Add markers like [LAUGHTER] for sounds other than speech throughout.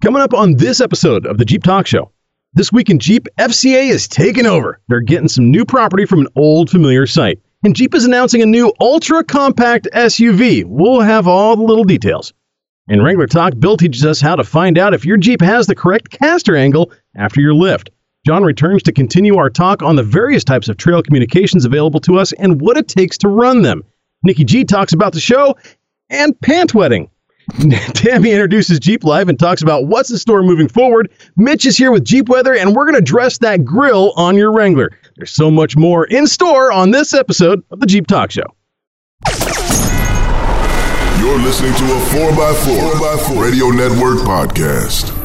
Coming up on this episode of the Jeep Talk Show. This week in Jeep, FCA is taking over. They're getting some new property from an old familiar site. And Jeep is announcing a new ultra compact SUV. We'll have all the little details. In Wrangler Talk, Bill teaches us how to find out if your Jeep has the correct caster angle after your lift. John returns to continue our talk on the various types of trail communications available to us and what it takes to run them. Nikki G talks about the show and pant wetting. [LAUGHS] Tammy introduces Jeep Live and talks about what's in store moving forward. Mitch is here with Jeep Weather, and we're going to dress that grill on your Wrangler. There's so much more in store on this episode of the Jeep Talk Show. You're listening to a 4x4, 4x4 Radio Network podcast.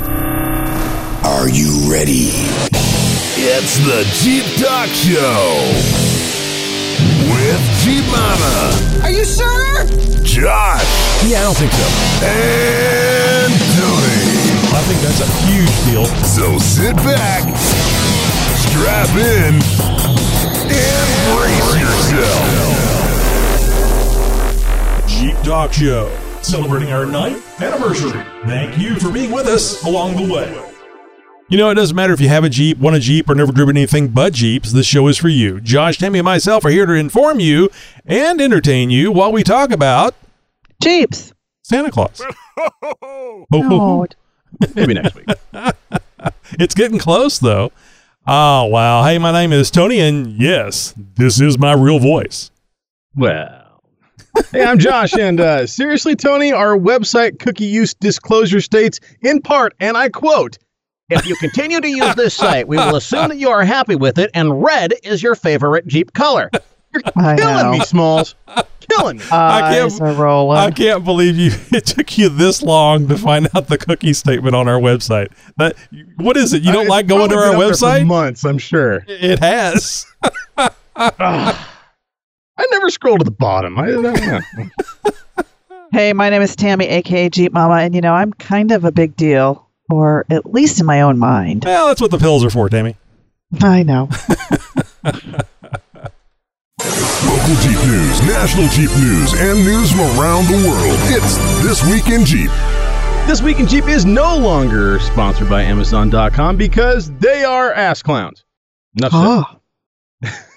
Are you ready? It's the Jeep Talk Show with Jeep Mama, Are you sure? Josh, Yeah, I don't think so. and Tony. I think that's a huge deal. So sit back, strap in, and brace yourself. Jeep Talk Show, celebrating our ninth anniversary. Thank you for being with us along the way. You know, it doesn't matter if you have a Jeep, want a Jeep, or never driven anything but Jeeps, this show is for you. Josh, Tammy, and myself are here to inform you and entertain you while we talk about Jeeps. Santa Claus. [LAUGHS] Oh, Oh, Maybe next week. [LAUGHS] it's getting close, though. Oh, wow. Hey, my name is Tony, and yes, this is my real voice. Well, hey, I'm Josh, and uh, seriously, Tony, our website cookie use disclosure states in part, and I quote, If you continue to use this site, we will assume that you are happy with it, and red is your favorite Jeep color. I killing know. me, Smalls. killing me. Eyes are rolling. I can't believe you. [LAUGHS] It took you this long to find out the cookie statement on our website. That what is it? You don't It's like going to our been up for website? months, I'm sure. It has. [SIGHS] I never scroll to the bottom. I, I, hey, my name is Tammy, aka Jeep Mama, and you know I'm kind of a big deal, or at least in my own mind. Well, that's what the pills are for, Tammy. I know. [LAUGHS] Local Jeep news, national Jeep news, and news from around the world. It's This Week in Jeep. This Week in Jeep is no longer sponsored by Amazon.com because they are ass clowns. Enough said. Ah. [LAUGHS]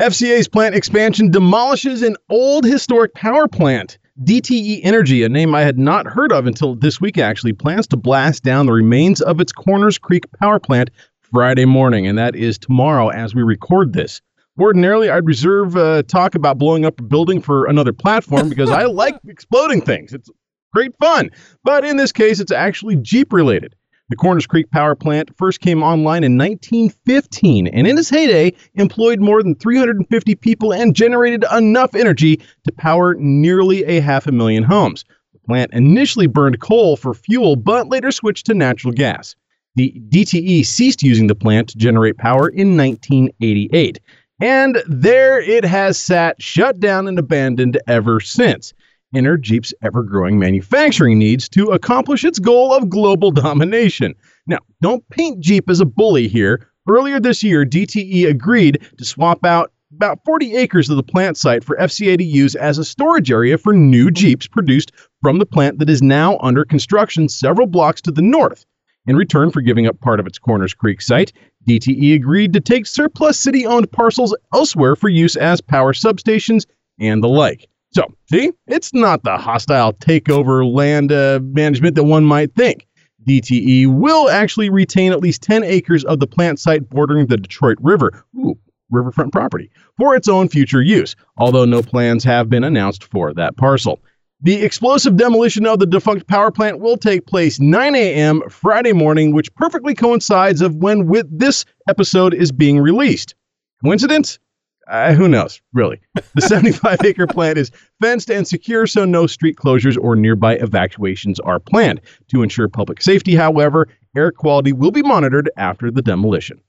Oh, FCA's plant expansion demolishes an old historic power plant. DTE Energy, a name I had not heard of until this week actually, plans to blast down the remains of its Conners Creek power plant Friday morning, and that is tomorrow as we record this. Ordinarily, I'd reserve uh, talk about blowing up a building for another platform because I [LAUGHS] like exploding things. It's great fun. But in this case, it's actually Jeep related. The Conners Creek power plant first came online in 1915 and in its heyday employed more than 350 people and generated enough energy to power nearly a half a million homes. The plant initially burned coal for fuel but later switched to natural gas. The DTE ceased using the plant to generate power in 1988. And there it has sat shut down and abandoned ever since. Enter Jeep's ever growing manufacturing needs to accomplish its goal of global domination. Now, don't paint Jeep as a bully here. Earlier this year, DTE agreed to swap out about 40 acres of the plant site for FCA to use as a storage area for new Jeeps produced from the plant that is now under construction several blocks to the north. In return for giving up part of its Conners Creek site, DTE agreed to take surplus city owned parcels elsewhere for use as power substations and the like. So, see, it's not the hostile takeover land uh, management that one might think. DTE will actually retain at least 10 acres of the plant site bordering the Detroit River, ooh, riverfront property, for its own future use, although no plans have been announced for that parcel. The explosive demolition of the defunct power plant will take place 9 a.m. Friday morning, which perfectly coincides of when with this episode is being released. Coincidence? Uh, who knows, really. The [LAUGHS] 75 acre plant is fenced and secure, so no street closures or nearby evacuations are planned. To ensure public safety, however, air quality will be monitored after the demolition.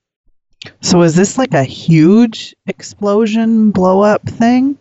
so is this like a huge explosion blow up thing?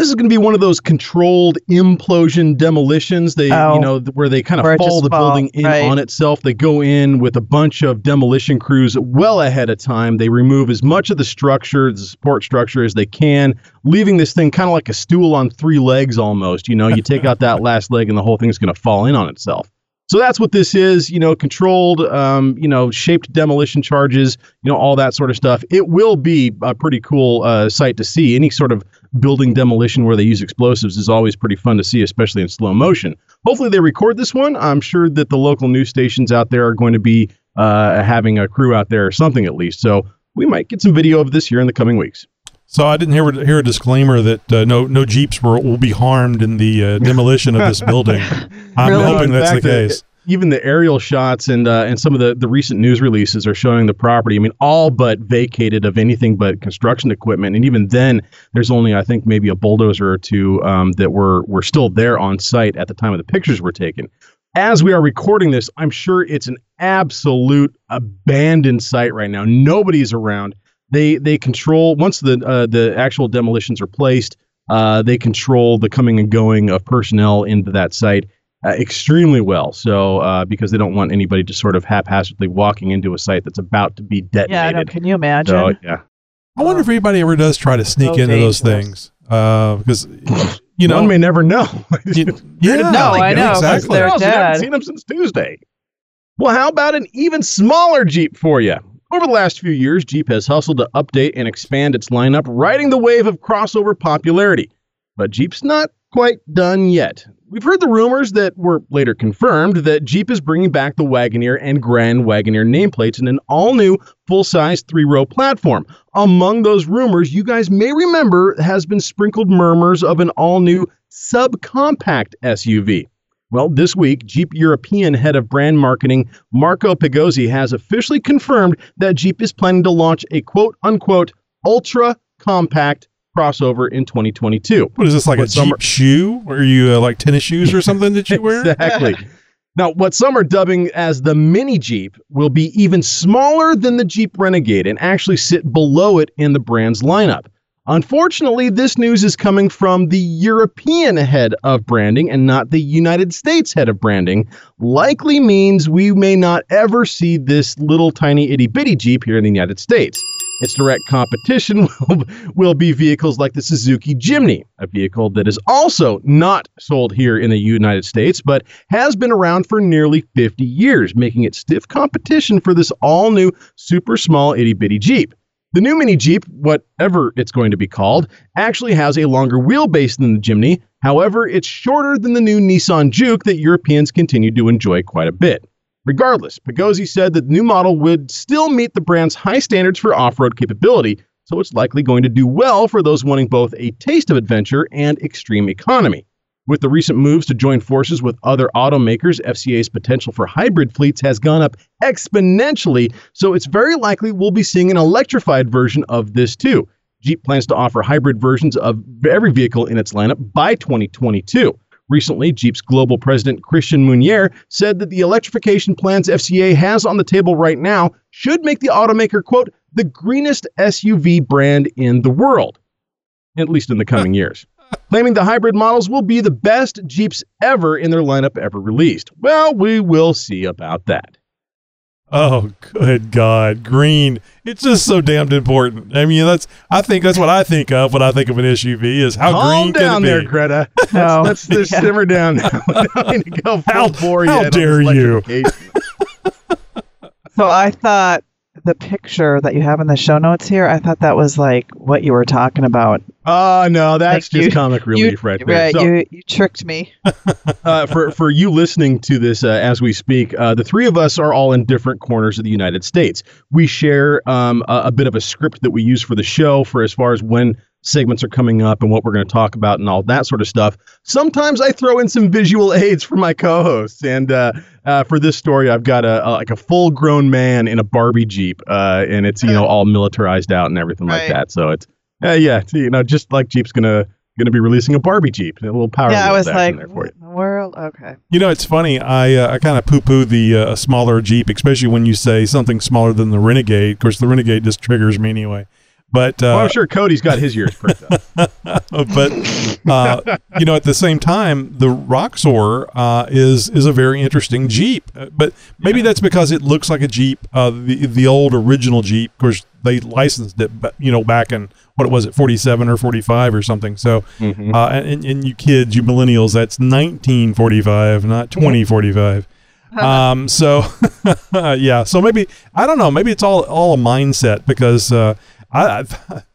This is going to be one of those controlled implosion demolitions. They, Oh. you know, where they kind of fall the fall, building in right. on itself. They go in with a bunch of demolition crews well ahead of time. They remove as much of the structure, the support structure, as they can, leaving this thing kind of like a stool on three legs almost. You know, you take out that last leg, and the whole thing's going to fall in on itself. So that's what this is, you know, controlled, um, you know, shaped demolition charges, you know, all that sort of stuff. It will be a pretty cool uh, sight to see. Any sort of building demolition where they use explosives is always pretty fun to see, especially in slow motion. Hopefully, they record this one. I'm sure that the local news stations out there are going to be uh, having a crew out there or something at least. So we might get some video of this here in the coming weeks. So I didn't hear hear a disclaimer that uh, no no jeeps will, will be harmed in the uh, demolition of this [LAUGHS] building. I'm Really? hoping In that's the fact, case. Even the aerial shots and uh, and some of the, the recent news releases are showing the property. I mean, all but vacated of anything but construction equipment, and even then, there's only I think maybe a bulldozer or two um, that were were still there on site at the time of the pictures were taken. As we are recording this, I'm sure it's an absolute abandoned site right now. Nobody's around. They they control once the uh, the actual demolitions are placed. Uh, they control the coming and going of personnel into that site uh, extremely well. So uh, because they don't want anybody just sort of haphazardly walking into a site that's about to be detonated. Yeah, I know. detonated. Can you imagine? so yeah, I wonder if anybody ever does try to sneak So into those dangerous. things uh, because you know one may never know. [LAUGHS] you- [LAUGHS] yeah, No, I know, 'cause exactly. they're Who knows? We haven't seen them since Tuesday. Well, how about an even smaller Jeep for you? Over the last few years, Jeep has hustled to update and expand its lineup, riding the wave of crossover popularity. But Jeep's not quite done yet. We've heard the rumors that were later confirmed that Jeep is bringing back the Wagoneer and Grand Wagoneer nameplates in an all new full size three row platform. Among those rumors, you guys may remember has been sprinkled murmurs of an all new subcompact SUV. Well, this week, Jeep European head of brand marketing Marco Pigozzi has officially confirmed that Jeep is planning to launch a quote unquote ultra compact crossover in 2022. What is this like What a Jeep shoe? Or are you uh, like tennis shoes or something that you [LAUGHS] wear? Exactly. now, what some are dubbing as the mini Jeep will be even smaller than the Jeep Renegade and actually sit below it in the brand's lineup. Unfortunately, this news is coming from the European head of branding and not the United States head of branding. Likely means we may not ever see this little tiny itty bitty Jeep here in the United States. Its direct competition [LAUGHS] will, will be vehicles like the Suzuki Jimny, a vehicle that is also not sold here in the United States, but has been around for nearly 50 years, making it stiff competition for this all new super small itty bitty Jeep. The new Mini Jeep, whatever it's going to be called, actually has a longer wheelbase than the Jimny. However, it's shorter than the new Nissan Juke that Europeans continue to enjoy quite a bit. Regardless, Pigozzi said that the new model would still meet the brand's high standards for off road capability, so it's likely going to do well for those wanting both a taste of adventure and extreme economy. With the recent moves to join forces with other automakers, FCA's potential for hybrid fleets has gone up exponentially, so it's very likely we'll be seeing an electrified version of this too. Jeep plans to offer hybrid versions of every vehicle in its lineup by 2022. Recently, Jeep's global president Christian Meunier said that the electrification plans FCA has on the table right now should make the automaker, quote, the greenest SUV brand in the world, at least in the coming years. Claiming the hybrid models will be the best Jeeps ever in their lineup ever released. Well, we will see about that. Oh, good God, green! It's just so damned important. I mean, that's I think that's what I think of when I think of an SUV is how Calm green down can it there, be. Greta. [LAUGHS] No. Let's just Yeah. simmer down now. I don't to go full How- bore how yet dare you. So I thought the picture that you have in the show notes here, I thought that was like what you were talking about. Oh no, that's Like just you- comic relief you, right there. Right, So, you you tricked me. [LAUGHS] uh, for for you listening to this uh, as we speak, uh, the three of us are all in different corners of the United States. We share um, a, a bit of a script that we use for the show for as far as when segments are coming up and what we're going to talk about and all that sort of stuff. Sometimes I throw in some visual aids for my co-hosts, and uh, uh, for this story, I've got a, a like a full-grown man in a Barbie Jeep, uh, and it's you know all militarized out and everything like that. So it's uh, yeah, it's, you know, just like Jeep's gonna gonna be releasing a Barbie Jeep, a little power. yeah, I was like, there for what you. in the world? Okay. You know, it's funny. I uh, I kind of poo poo the uh, smaller Jeep, especially when you say something smaller than the Renegade. Of course, the Renegade just triggers me anyway. But Well, uh, I'm sure Cody's got his ears pricked up. [LAUGHS] but uh, you know, at the same time, the Roxor uh, is is a very interesting Jeep. Uh, But maybe that's because it looks like a Jeep, uh, the the old original Jeep. Of course, they licensed it, ba- you know, back in what was it, forty seven or forty five or something. So, uh, and and you kids, you millennials, that's nineteen forty five, not twenty forty five. um, so [LAUGHS] yeah, so maybe I don't know. Maybe it's all all a mindset because uh, I,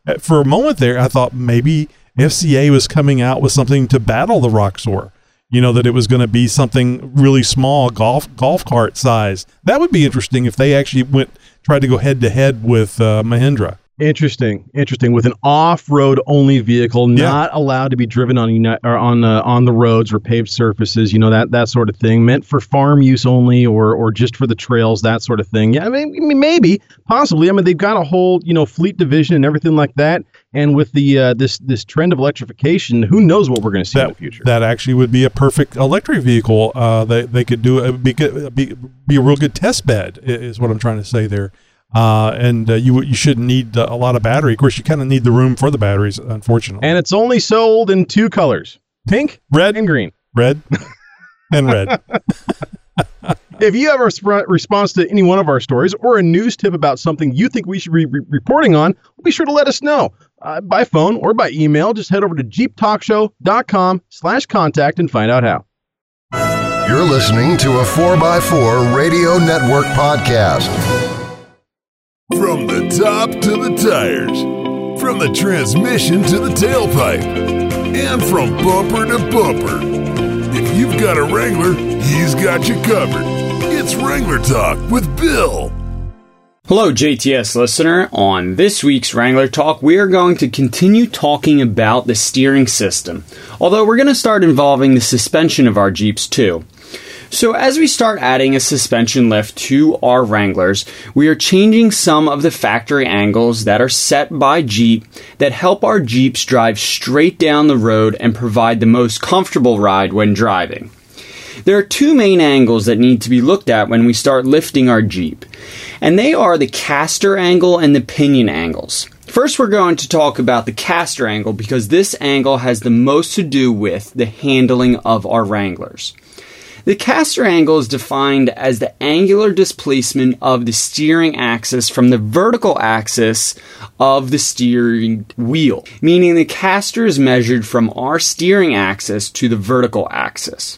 I [LAUGHS] for a moment there I thought maybe FCA was coming out with something to battle the Roxor. You know that it was going to be something really small, golf golf cart size. That would be interesting if they actually went tried to go head to head with uh, Mahindra. Interesting, interesting. With an off-road only vehicle, Yeah. not allowed to be driven on uni- or on uh, on the roads or paved surfaces, you know that that sort of thing. Meant for farm use only, or or just for the trails, that sort of thing. Yeah, I mean, maybe, possibly. I mean, they've got a whole you know fleet division and everything like that. And with the uh, this this trend of electrification, who knows what we're going to see in the That future? that actually would be a perfect electric vehicle. Uh, they they could do it be be be a real good test bed is what I'm trying to say there. Uh, and uh, you you shouldn't need uh, a lot of battery. Of course, you kind of need the room for the batteries, unfortunately. and it's only sold in two colors: pink red and green. red [LAUGHS] and red. [LAUGHS] If you have a resp- response to any one of our stories or a news tip about something you think we should be re- reporting on, be sure to let us know uh, by phone or by email. Just head over to jeeptalkshow.com slash contact and find out how. You're listening to a 4x4 Radio Network podcast. From the top to the tires, from the transmission to the tailpipe, and from bumper to bumper. If you've got a Wrangler, he's got you covered. It's Wrangler Talk with Bill. Hello, JTS listener. On this week's Wrangler Talk, we are going to continue talking about the steering system, although we're going to start involving the suspension of our Jeeps too. So, as we start adding a suspension lift to our Wranglers, we are changing some of the factory angles that are set by Jeep that help our Jeeps drive straight down the road and provide the most comfortable ride when driving. There are two main angles that need to be looked at when we start lifting our Jeep, and they are the caster angle and the pinion angles. First, we're going to talk about the caster angle because this angle has the most to do with the handling of our Wranglers. The caster angle is defined as the angular displacement of the steering axis from the vertical axis of the steering wheel, meaning the caster is measured from our steering axis to the vertical axis.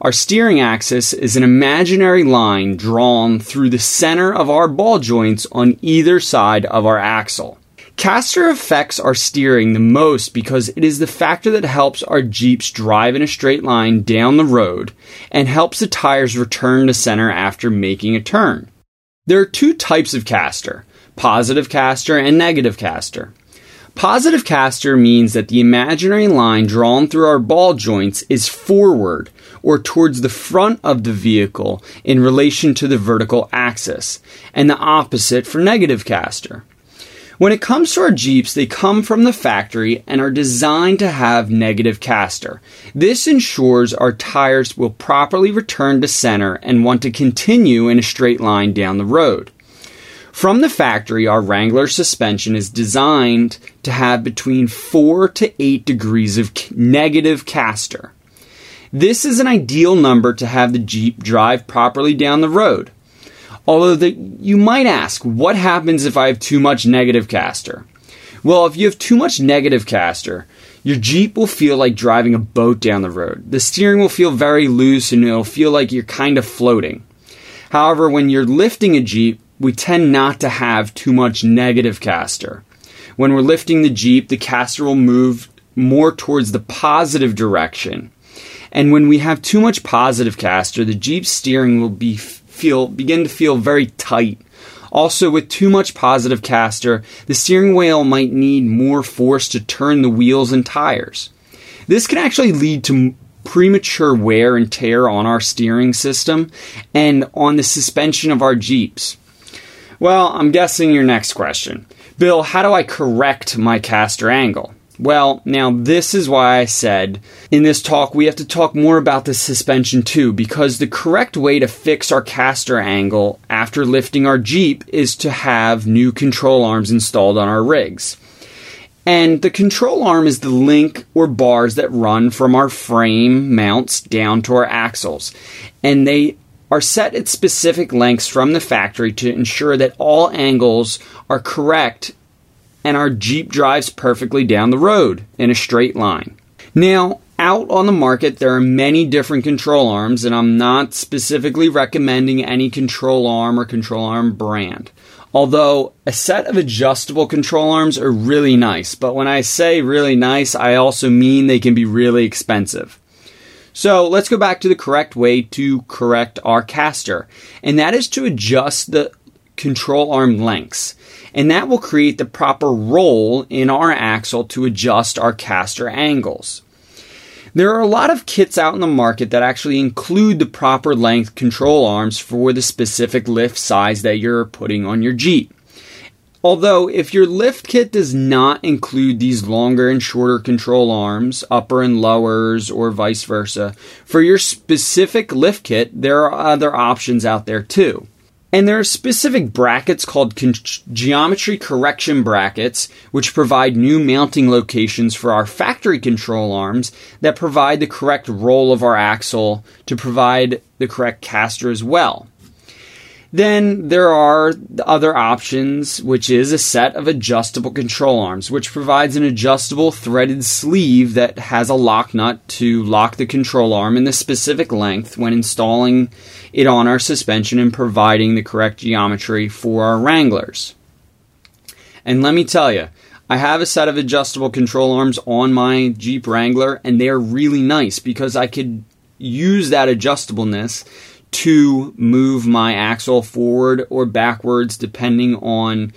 Our steering axis is an imaginary line drawn through the center of our ball joints on either side of our axle. Caster effects our steering the most because it is the factor that helps our Jeeps drive in a straight line down the road and helps the tires return to center after making a turn. There are two types of caster positive caster and negative caster. Positive caster means that the imaginary line drawn through our ball joints is forward or towards the front of the vehicle in relation to the vertical axis, and the opposite for negative caster. When it comes to our Jeeps, they come from the factory and are designed to have negative caster. This ensures our tires will properly return to center and want to continue in a straight line down the road. From the factory, our Wrangler suspension is designed to have between 4 to 8 degrees of negative caster. This is an ideal number to have the Jeep drive properly down the road. Although the, you might ask, what happens if I have too much negative caster? Well, if you have too much negative caster, your Jeep will feel like driving a boat down the road. The steering will feel very loose and it'll feel like you're kind of floating. However, when you're lifting a Jeep, we tend not to have too much negative caster. When we're lifting the Jeep, the caster will move more towards the positive direction. And when we have too much positive caster, the Jeep steering will be feel begin to feel very tight. Also, with too much positive caster, the steering wheel might need more force to turn the wheels and tires. This can actually lead to premature wear and tear on our steering system and on the suspension of our Jeeps. Well, I'm guessing your next question. Bill, how do I correct my caster angle? Well, now this is why I said in this talk we have to talk more about the suspension too, because the correct way to fix our caster angle after lifting our Jeep is to have new control arms installed on our rigs. And the control arm is the link or bars that run from our frame mounts down to our axles. And they are set at specific lengths from the factory to ensure that all angles are correct and our Jeep drives perfectly down the road in a straight line. Now, out on the market, there are many different control arms, and I'm not specifically recommending any control arm or control arm brand. Although a set of adjustable control arms are really nice, but when I say really nice, I also mean they can be really expensive. So let's go back to the correct way to correct our caster, and that is to adjust the control arm lengths. And that will create the proper roll in our axle to adjust our caster angles. There are a lot of kits out in the market that actually include the proper length control arms for the specific lift size that you're putting on your Jeep. Although, if your lift kit does not include these longer and shorter control arms, upper and lowers, or vice versa, for your specific lift kit, there are other options out there too. And there are specific brackets called con- geometry correction brackets, which provide new mounting locations for our factory control arms that provide the correct roll of our axle to provide the correct caster as well. Then there are the other options, which is a set of adjustable control arms, which provides an adjustable threaded sleeve that has a lock nut to lock the control arm in the specific length when installing it on our suspension and providing the correct geometry for our Wranglers. And let me tell you, I have a set of adjustable control arms on my Jeep Wrangler, and they are really nice because I could use that adjustableness to move my axle forward or backwards depending on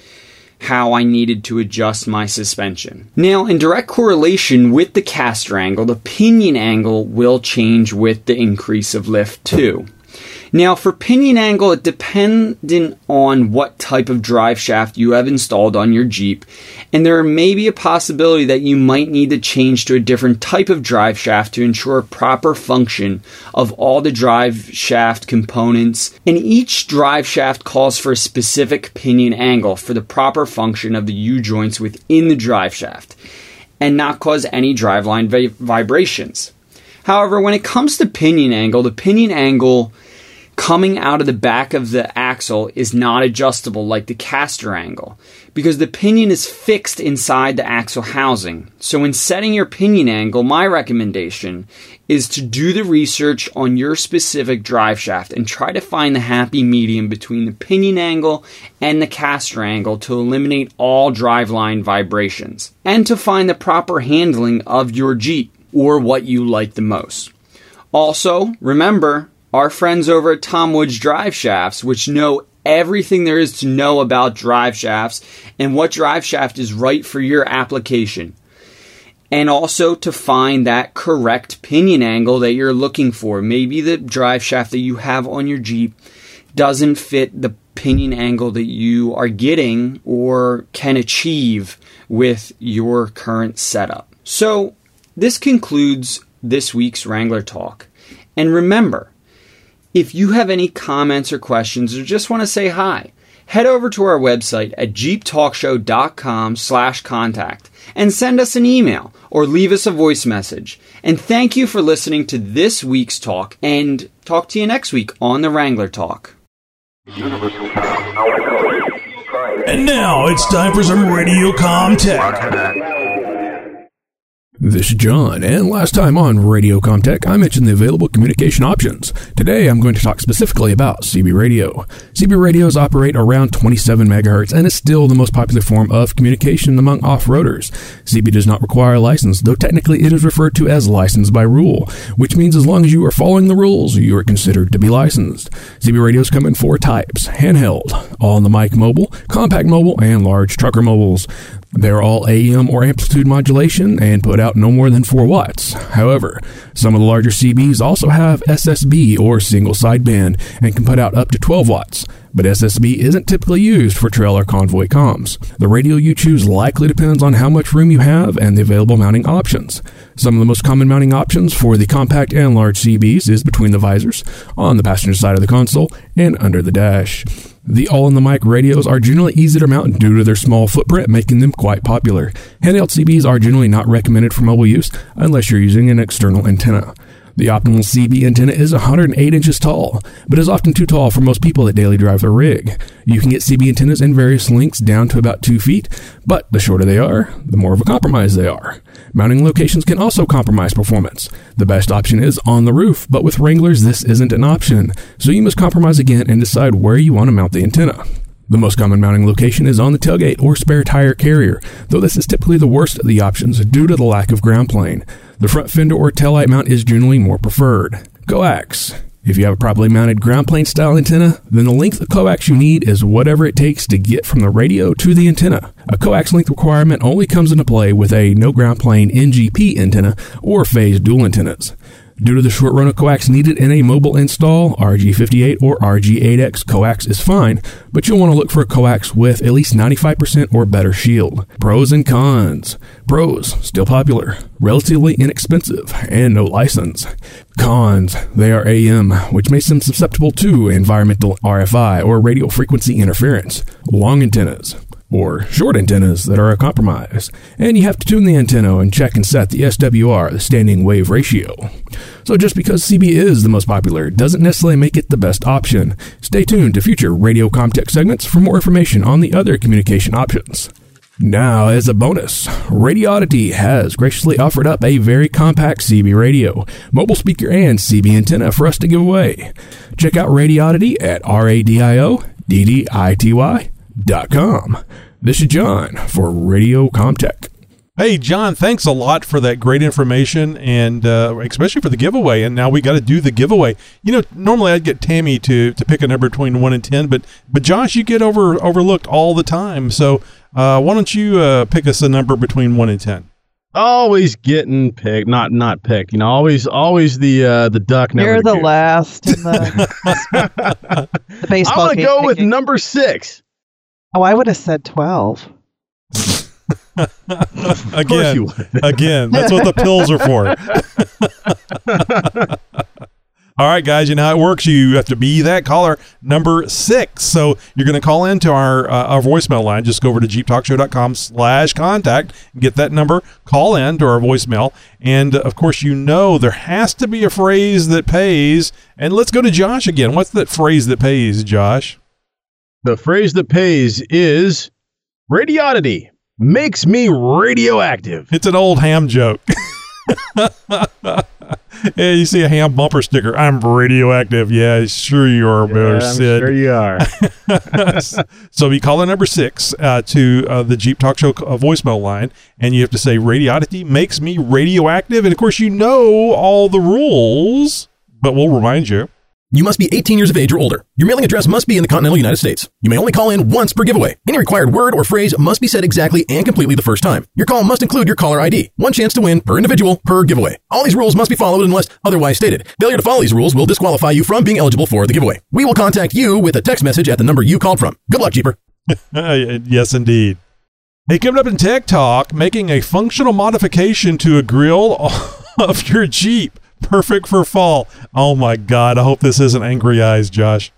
how I needed to adjust my suspension. Now, in direct correlation with the caster angle, the pinion angle will change with the increase of lift too. Now, for pinion angle, it dependent on what type of drive shaft you have installed on your Jeep, and there may be a possibility that you might need to change to a different type of drive shaft to ensure proper function of all the drive shaft components. And each drive shaft calls for a specific pinion angle for the proper function of the U joints within the drive shaft and not cause any driveline vi- vibrations. However, when it comes to pinion angle, the pinion angle coming out of the back of the axle is not adjustable like the caster angle because the pinion is fixed inside the axle housing. So, when setting your pinion angle, my recommendation is to do the research on your specific drive shaft and try to find the happy medium between the pinion angle and the caster angle to eliminate all driveline vibrations and to find the proper handling of your Jeep or what you like the most. Also, remember, our friends over at Tom Woods Drive Shafts, which know everything there is to know about drive shafts and what drive shaft is right for your application. And also to find that correct pinion angle that you're looking for. Maybe the drive shaft that you have on your Jeep doesn't fit the pinion angle that you are getting or can achieve with your current setup. So, this concludes this week's Wrangler Talk. And remember, if you have any comments or questions or just want to say hi, head over to our website at jeeptalkshow.com slash contact and send us an email or leave us a voice message. And thank you for listening to this week's talk and talk to you next week on the Wrangler Talk. And now it's time for some radio contact. This is John, and last time on Radio Comtech, I mentioned the available communication options. Today, I'm going to talk specifically about CB radio. CB radios operate around 27 megahertz and is still the most popular form of communication among off-roaders. CB does not require a license, though technically it is referred to as licensed by rule, which means as long as you are following the rules, you are considered to be licensed. CB radios come in four types: handheld, on-the-mic mobile, compact mobile, and large trucker mobiles. They're all AM or amplitude modulation and put out no more than 4 watts. However, some of the larger CBs also have SSB or single sideband and can put out up to 12 watts. But SSB isn't typically used for trail or convoy comms. The radio you choose likely depends on how much room you have and the available mounting options. Some of the most common mounting options for the compact and large CBs is between the visors, on the passenger side of the console, and under the dash. The all in the mic radios are generally easy to mount due to their small footprint, making them quite popular. Handheld CBs are generally not recommended for mobile use unless you're using an external antenna. The optimal CB antenna is 108 inches tall, but is often too tall for most people that daily drive their rig. You can get CB antennas in various lengths down to about 2 feet, but the shorter they are, the more of a compromise they are. Mounting locations can also compromise performance. The best option is on the roof, but with Wranglers this isn't an option, so you must compromise again and decide where you want to mount the antenna. The most common mounting location is on the tailgate or spare tire carrier, though this is typically the worst of the options due to the lack of ground plane. The front fender or taillight mount is generally more preferred. Coax. If you have a properly mounted ground plane style antenna, then the length of coax you need is whatever it takes to get from the radio to the antenna. A coax length requirement only comes into play with a no ground plane NGP antenna or phase dual antennas. Due to the short run of coax needed in a mobile install, RG58 or RG8X coax is fine, but you'll want to look for a coax with at least 95% or better shield. Pros and cons. Pros, still popular, relatively inexpensive, and no license. Cons, they are AM, which makes them susceptible to environmental RFI or radio frequency interference. Long antennas or short antennas that are a compromise, and you have to tune the antenna and check and set the SWR, the standing wave ratio. So just because CB is the most popular doesn't necessarily make it the best option. Stay tuned to future Radio Comtech segments for more information on the other communication options. Now, as a bonus, Radioddity has graciously offered up a very compact CB radio, mobile speaker, and CB antenna for us to give away. Check out Radioddity at R-A-D-I-O D-D-I-T-Y com. This is John for Radio Comtech. Hey, John, thanks a lot for that great information and uh, especially for the giveaway. And now we got to do the giveaway. You know, normally I'd get Tammy to, to pick a number between 1 and 10, but but Josh, you get over overlooked all the time. So uh, why don't you uh, pick us a number between 1 and 10? Always getting picked, not not picked. You know, always always the uh, the duck. Never You're the goose. last in the, the [LAUGHS] baseball I'm gonna game go with number six. Oh, I would have said 12. [LAUGHS] Of course Again, you would. again, that's what the pills are for. [LAUGHS] All right, guys, you know how it works. You have to be that caller number six. So you're going to call into our uh, our voicemail line. Just go over to jeeptalkshow.com slash contact, get that number, call in to our voicemail. And uh, of course, you know there has to be a phrase that pays. And let's go to Josh again. What's that phrase that pays, Josh? The phrase that pays is radioddity makes me radioactive. It's an old ham joke. [LAUGHS] yeah, you see a ham bumper sticker. I'm radioactive. Yeah, sure you are, Miller I'm Sid. sure you are. [LAUGHS] so be calling number six uh, to uh, the Jeep Talk Show uh, voicemail line, and you have to say radioddity makes me radioactive. And of course, you know all the rules, but we'll remind you. You must be 18 years of age or older. Your mailing address must be in the continental United States. You may only call in once per giveaway. Any required word or phrase must be said exactly and completely the first time. Your call must include your caller ID. One chance to win per individual per giveaway. All these rules must be followed unless otherwise stated. Failure to follow these rules will disqualify you from being eligible for the giveaway. We will contact you with a text message at the number you called from. Good luck, Jeeper. [LAUGHS] Yes, indeed. Hey, coming up in Tech Talk, making a functional modification to a grill [LAUGHS] of your Jeep. Perfect for fall. Oh my God. I hope this isn't Angry Eyes, Josh.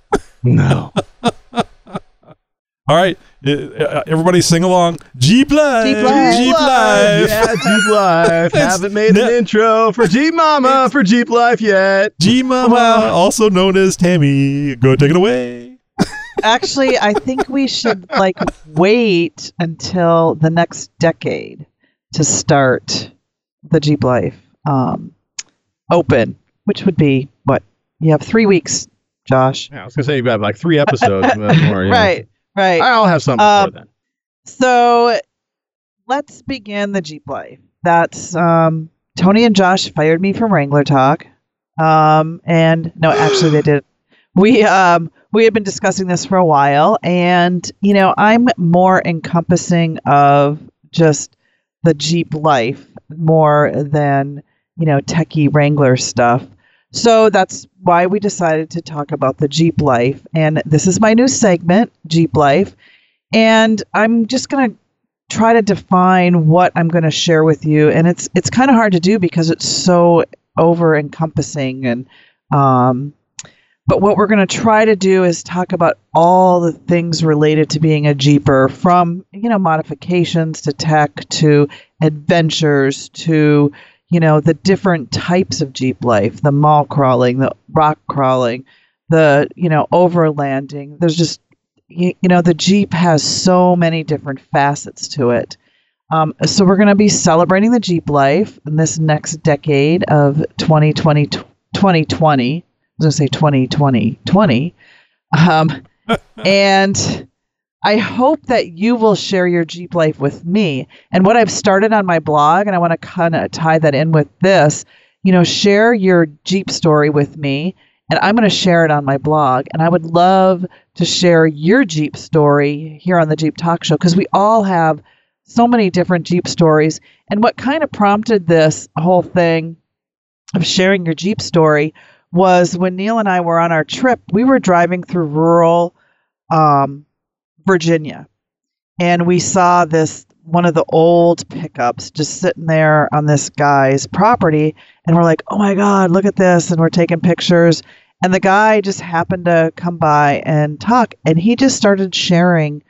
No. [LAUGHS] All right. Everybody sing along. Jeep Life. Jeep Life. Jeep Life. Yeah, [LAUGHS] Jeep Life. Haven't made an ne- intro for Jeep Mama for Jeep Life yet. Jeep Mama, also known as Tammy. Go take it away. Actually, I think we should like wait until the next decade to start the Jeep Life um, Open, which would be what you have three weeks, Josh. Yeah, I was gonna say you have like three episodes more. [LAUGHS] yeah. Right, right. I'll have something Um, before then. So let's begin the Jeep life. That's um, Tony and Josh fired me from Wrangler Talk. Um, and no, actually they did. We um, we had been discussing this for a while, and you know I'm more encompassing of just the Jeep life more than you know techie Wrangler stuff. So that's why we decided to talk about the Jeep life, and this is my new segment, Jeep life. And I'm just going to try to define what I'm going to share with you. And it's it's kind of hard to do because it's so over encompassing. And um, but what we're going to try to do is talk about all the things related to being a Jeeper, from you know modifications to tech to adventures to you know, the different types of Jeep life, the mall crawling, the rock crawling, the, you know, overlanding. There's just, you, you know, the Jeep has so many different facets to it. Um, so we're going to be celebrating the Jeep life in this next decade of 2020, 2020. I was going to say 2020, 20. Um, [LAUGHS] and I hope that you will share your Jeep life with me. And what I've started on my blog, and I want to kind of tie that in with this, you know, share your Jeep story with me, and I'm going to share it on my blog. And I would love to share your Jeep story here on the Jeep Talk Show because we all have so many different Jeep stories. And what kind of prompted this whole thing of sharing your Jeep story was when Neil and I were on our trip, we were driving through rural um, Virginia. And we saw this one of the old pickups just sitting there on this guy's property. And we're like, oh my God, look at this. And we're taking pictures. And the guy just happened to come by and talk. And he just started sharing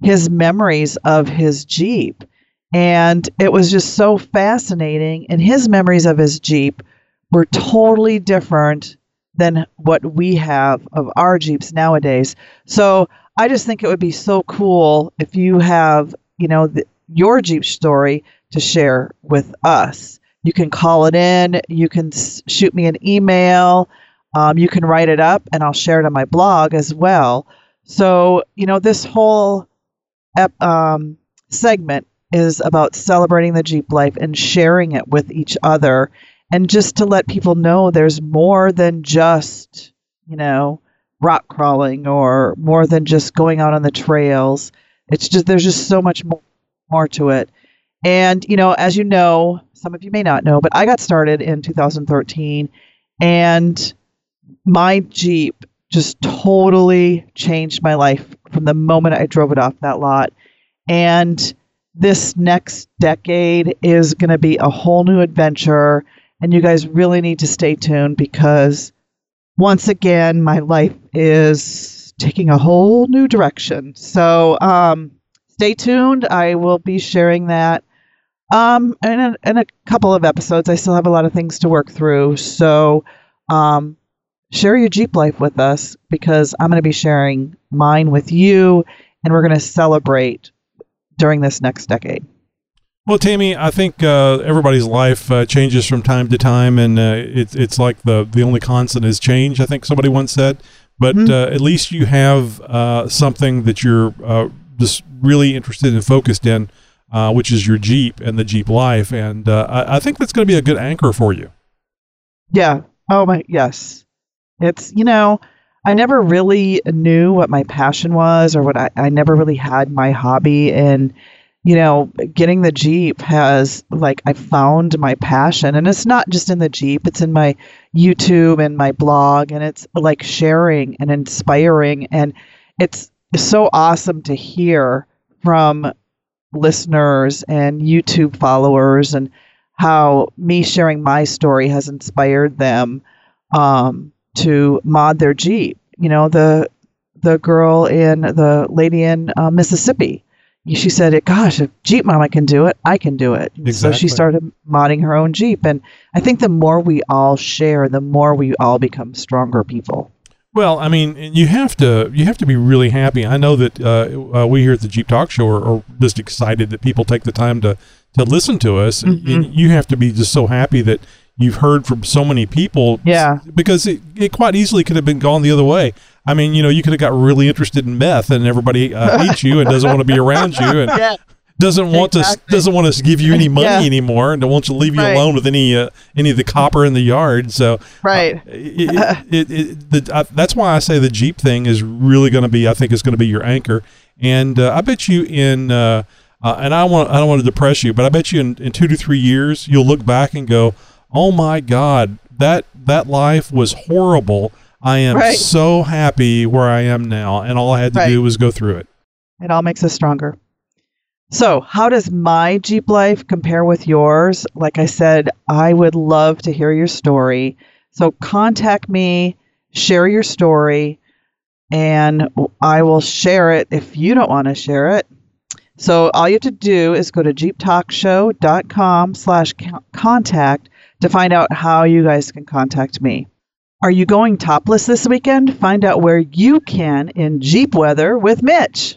his memories of his Jeep. And it was just so fascinating. And his memories of his Jeep were totally different than what we have of our Jeeps nowadays. So I just think it would be so cool if you have, you know, the, your Jeep story to share with us. You can call it in, you can s- shoot me an email, um, you can write it up, and I'll share it on my blog as well. So, you know, this whole ep- um, segment is about celebrating the Jeep life and sharing it with each other, and just to let people know there's more than just, you know, rock crawling or more than just going out on the trails. It's just there's just so much more, more to it. And you know, as you know, some of you may not know, but I got started in 2013 and my Jeep just totally changed my life from the moment I drove it off that lot. And this next decade is going to be a whole new adventure and you guys really need to stay tuned because once again, my life is taking a whole new direction. So um, stay tuned. I will be sharing that um, in, a, in a couple of episodes. I still have a lot of things to work through. So um, share your Jeep life with us because I'm going to be sharing mine with you, and we're going to celebrate during this next decade. Well, Tammy, I think uh, everybody's life uh, changes from time to time, and uh, it's it's like the the only constant is change. I think somebody once said, but Mhm. uh, at least you have uh, something that you're uh, just really interested and focused in, uh, which is your Jeep and the Jeep life, and uh, I, I think that's going to be a good anchor for you. Yeah. Oh my yes. It's you know, I never really knew what my passion was or what I, I never really had my hobby and you know, getting the Jeep has like I found my passion and it's not just in the Jeep, it's in my YouTube and my blog and it's like sharing and inspiring and it's so awesome to hear from listeners and YouTube followers and how me sharing my story has inspired them um, to mod their Jeep. You know, the the girl in the lady in uh, Mississippi. She said, "Gosh, if Jeep Mama can do it, I can do it." So she started modding her own Jeep, and I think the more we all share, the more we all become stronger people. Well, I mean, you have to you have to be really happy. I know that uh, uh, we here at the Jeep Talk Show are, are just excited that people take the time to to listen to us, Mhm. and you have to be just so happy that you've heard from so many people. Yeah. because it, it quite easily could have been gone the other way. I mean, you know, you could have got really interested in meth, and everybody uh, [LAUGHS] hates you and doesn't want to be around you, and Yeah. doesn't want to doesn't want to give you any [LAUGHS] money Yeah. anymore, and don't want to leave you Right. alone with any uh, any of the copper in the yard. So Right. it, it, [LAUGHS] it, it, the, uh, that's why I say the Jeep thing is really going to be. I think is going to be your anchor, and uh, I bet you in. Uh, uh, and I want I don't want to depress you, but I bet you in, in two to three years you'll look back and go, "Oh my God, that that life was horrible. I am Right. so happy where I am now, and all I had to Right. do was go through it." It all makes us stronger. So, how does my Jeep life compare with yours? Like I said, I would love to hear your story. So, contact me, share your story, and I will share it if you don't want to share it. So all you have to do is go to jeeptalkshow.com slash contact to find out how you guys can contact me. Are you going topless this weekend? Find out where you can in Jeep weather with Mitch.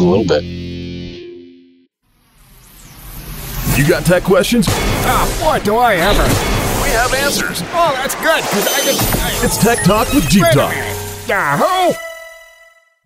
a little bit? You got tech questions? Oh, boy, do I ever. We have answers. Oh, that's good, because I just... I, It's Tech Talk with Jeep Talk. Yahoo!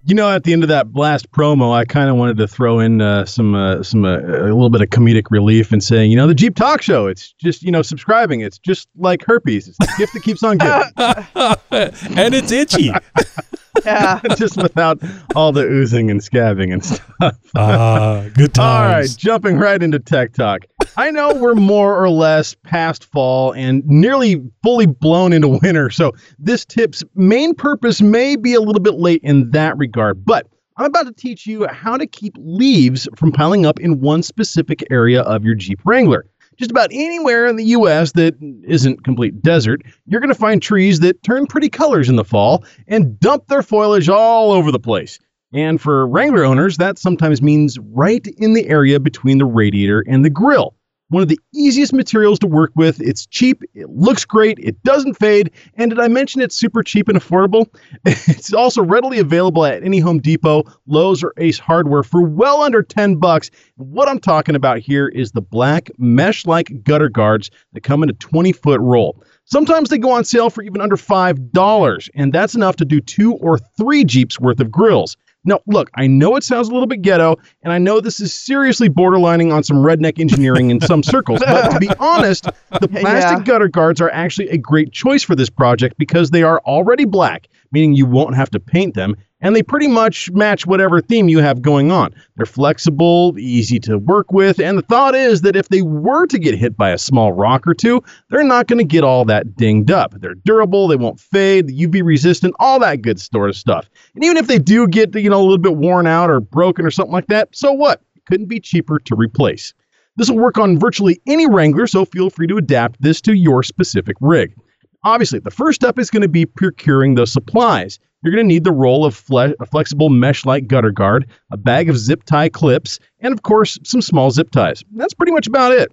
You know, at the end of that blast promo, I kind of wanted to throw in uh, some uh, some uh, a little bit of comedic relief and saying, you know, the Jeep Talk Show. It's just you know subscribing. It's just like herpes. It's the gift that keeps on giving. [LAUGHS] and it's itchy. [LAUGHS] Yeah. [LAUGHS] just without all the oozing and scabbing and stuff. Ah, good times. [LAUGHS] All right, jumping right into tech talk. I know we're more or less past fall and nearly fully blown into winter, so this tip's main purpose may be a little bit late in that regard, but I'm about to teach you how to keep leaves from piling up in one specific area of your Jeep Wrangler. Just about anywhere in the US that isn't complete desert, you're going to find trees that turn pretty colors in the fall and dump their foliage all over the place. And for Wrangler owners, that sometimes means right in the area between the radiator and the grill. One of the easiest materials to work with. It's cheap, it looks great, it doesn't fade, and did I mention it's super cheap and affordable? [LAUGHS] It's also readily available at any Home Depot, Lowe's, or Ace Hardware for well under 10 bucks. What I'm talking about here is the black mesh-like gutter guards that come in a 20-foot roll. Sometimes they go on sale for even under $5, and that's enough to do two or three Jeeps worth of grills. Now, look, I know it sounds a little bit ghetto, and I know this is seriously borderlining on some redneck engineering in some circles, but to be [LAUGHS] honest, the plastic Yeah. gutter guards are actually a great choice for this project because they are already black, meaning you won't have to paint them, and they pretty much match whatever theme you have going on. They're flexible, easy to work with, and the thought is that if they were to get hit by a small rock or two, they're not going to get all that dinged up. They're durable, they won't fade, UV resistant, all that good sort of stuff. And even if they do get, you know, a little bit worn out or broken or something like that, so what? It couldn't be cheaper to replace. This will work on virtually any Wrangler, so feel free to adapt this to your specific rig. Obviously, the first step is going to be procuring the supplies. You're going to need the roll of fle- a flexible mesh-like gutter guard, a bag of zip tie clips, and of course, some small zip ties. That's pretty much about it.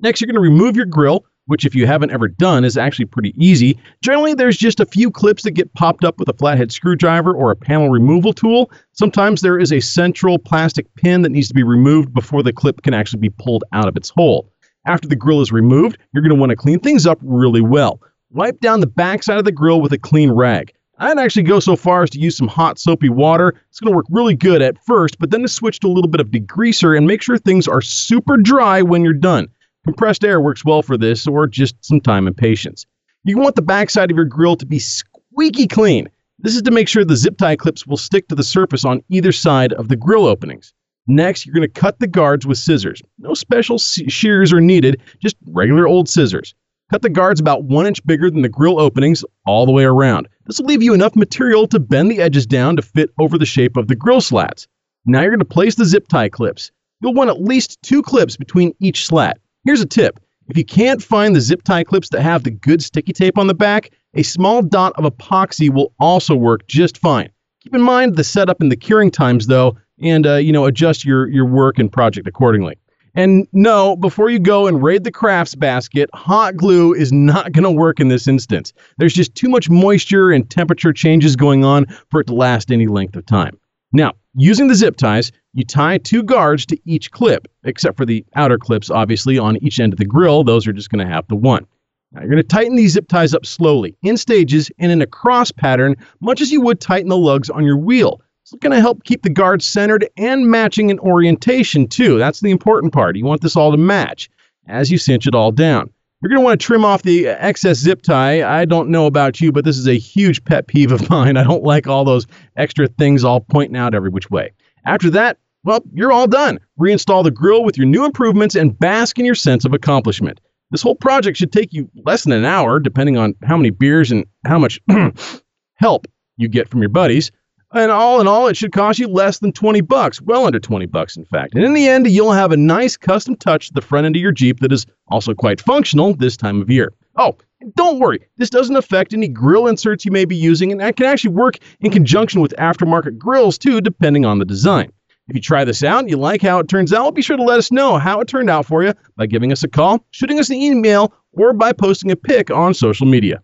Next, you're going to remove your grill, which if you haven't ever done is actually pretty easy. Generally, there's just a few clips that get popped up with a flathead screwdriver or a panel removal tool. Sometimes there is a central plastic pin that needs to be removed before the clip can actually be pulled out of its hole. After the grill is removed, you're going to want to clean things up really well. Wipe down the backside of the grill with a clean rag. I'd actually go so far as to use some hot soapy water. It's going to work really good at first, but then to switch to a little bit of degreaser and make sure things are super dry when you're done. Compressed air works well for this, or just some time and patience. You want the backside of your grill to be squeaky clean. This is to make sure the zip tie clips will stick to the surface on either side of the grill openings. Next, you're going to cut the guards with scissors. No special shears are needed, just regular old scissors. Cut the guards about one inch bigger than the grill openings all the way around. This will leave you enough material to bend the edges down to fit over the shape of the grill slats. Now you're going to place the zip tie clips. You'll want at least two clips between each slat. Here's a tip. If you can't find the zip tie clips that have the good sticky tape on the back, a small dot of epoxy will also work just fine. Keep in mind the setup and the curing times though, and uh, you know adjust your your work and project accordingly. And no, before you go and raid the crafts basket, hot glue is not [LAUGHS] going to work in this instance. There's just too much moisture and temperature changes going on for it to last any length of time. Now, using the zip ties, you tie two guards to each clip, except for the outer clips, obviously, on each end of the grill. Those are just going to have the one. Now, you're going to tighten these zip ties up slowly, in stages, and in a cross pattern, much as you would tighten the lugs on your wheel. It's going to help keep the guard centered and matching in orientation, too. That's the important part. You want this all to match as you cinch it all down. You're going to want to trim off the uh, excess zip tie. I don't know about you, but this is a huge pet peeve of [LAUGHS] mine. I don't like all those extra things all pointing out every which way. After that, well, you're all done. Reinstall the grill with your new improvements and bask in your sense of accomplishment. This whole project should take you less than an hour, depending on how many beers and how much [CLEARS THROAT] help you get from your buddies. And all in all, it should cost you less than 20 bucks, well under 20 bucks, in fact. And in the end, you'll have a nice custom touch to the front end of your Jeep that is also quite functional this time of year. Oh, don't worry, this doesn't affect any grill inserts you may be using, and that can actually work in conjunction with aftermarket grills too, depending on the design. If you try this out and you like how it turns out, be sure to let us know how it turned out for you by giving us a call, shooting us an email, or by posting a pic on social media.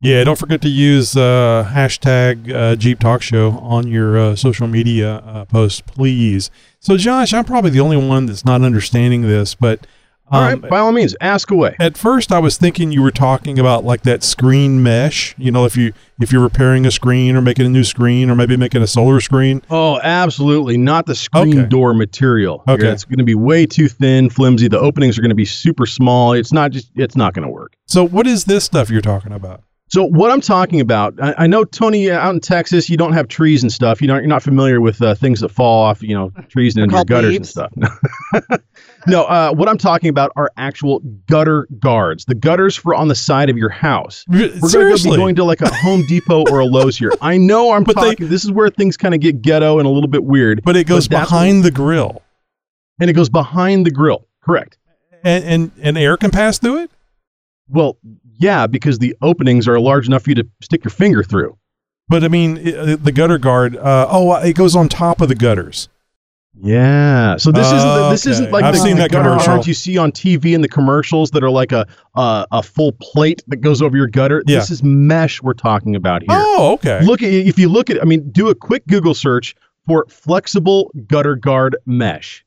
Yeah, don't forget to use uh, hashtag uh, Jeep Talk Show on your uh, social media uh, posts, please. So, Josh, I'm probably the only one that's not understanding this, but All um, right, by all means, ask away. at first I was thinking you were talking about like that screen mesh. You know, if you if you're repairing a screen or making a new screen or maybe making a solar screen. Oh, absolutely. Not the screen Okay. door material. Okay. It's going to be way too thin, flimsy. The openings are going to be super small. It's not just, it's not going to work. So, what is this stuff you're talking about? So what I'm talking about, I, I know Tony uh, out in Texas, you don't have trees and stuff. You don't, you're not familiar with uh, things that fall off, you know, trees and into your called gutters and stuff. [LAUGHS] no, uh, what I'm talking about are actual gutter guards, the gutters for on the side of your house. We're going to be going to like a Home Depot or a Lowe's here. I know I'm But they- this is where things kind of get ghetto and a little bit weird. But it goes that's- behind the grill, and it goes behind the grill. Correct. and, and and air can pass through it. Well, yeah, because the openings are large enough for you to stick your finger through. But I mean, the gutter guard. Uh, oh, it goes on top of the gutters. Yeah. So this isn't the, this Okay. isn't like I've the, seen the that gutter commercial. guards you see on TV in the commercials that are like a a, a full plate that goes over your gutter. Yeah. This is mesh we're talking about here. Oh, okay. Look at if you look at I mean do a quick Google search for flexible gutter guard mesh.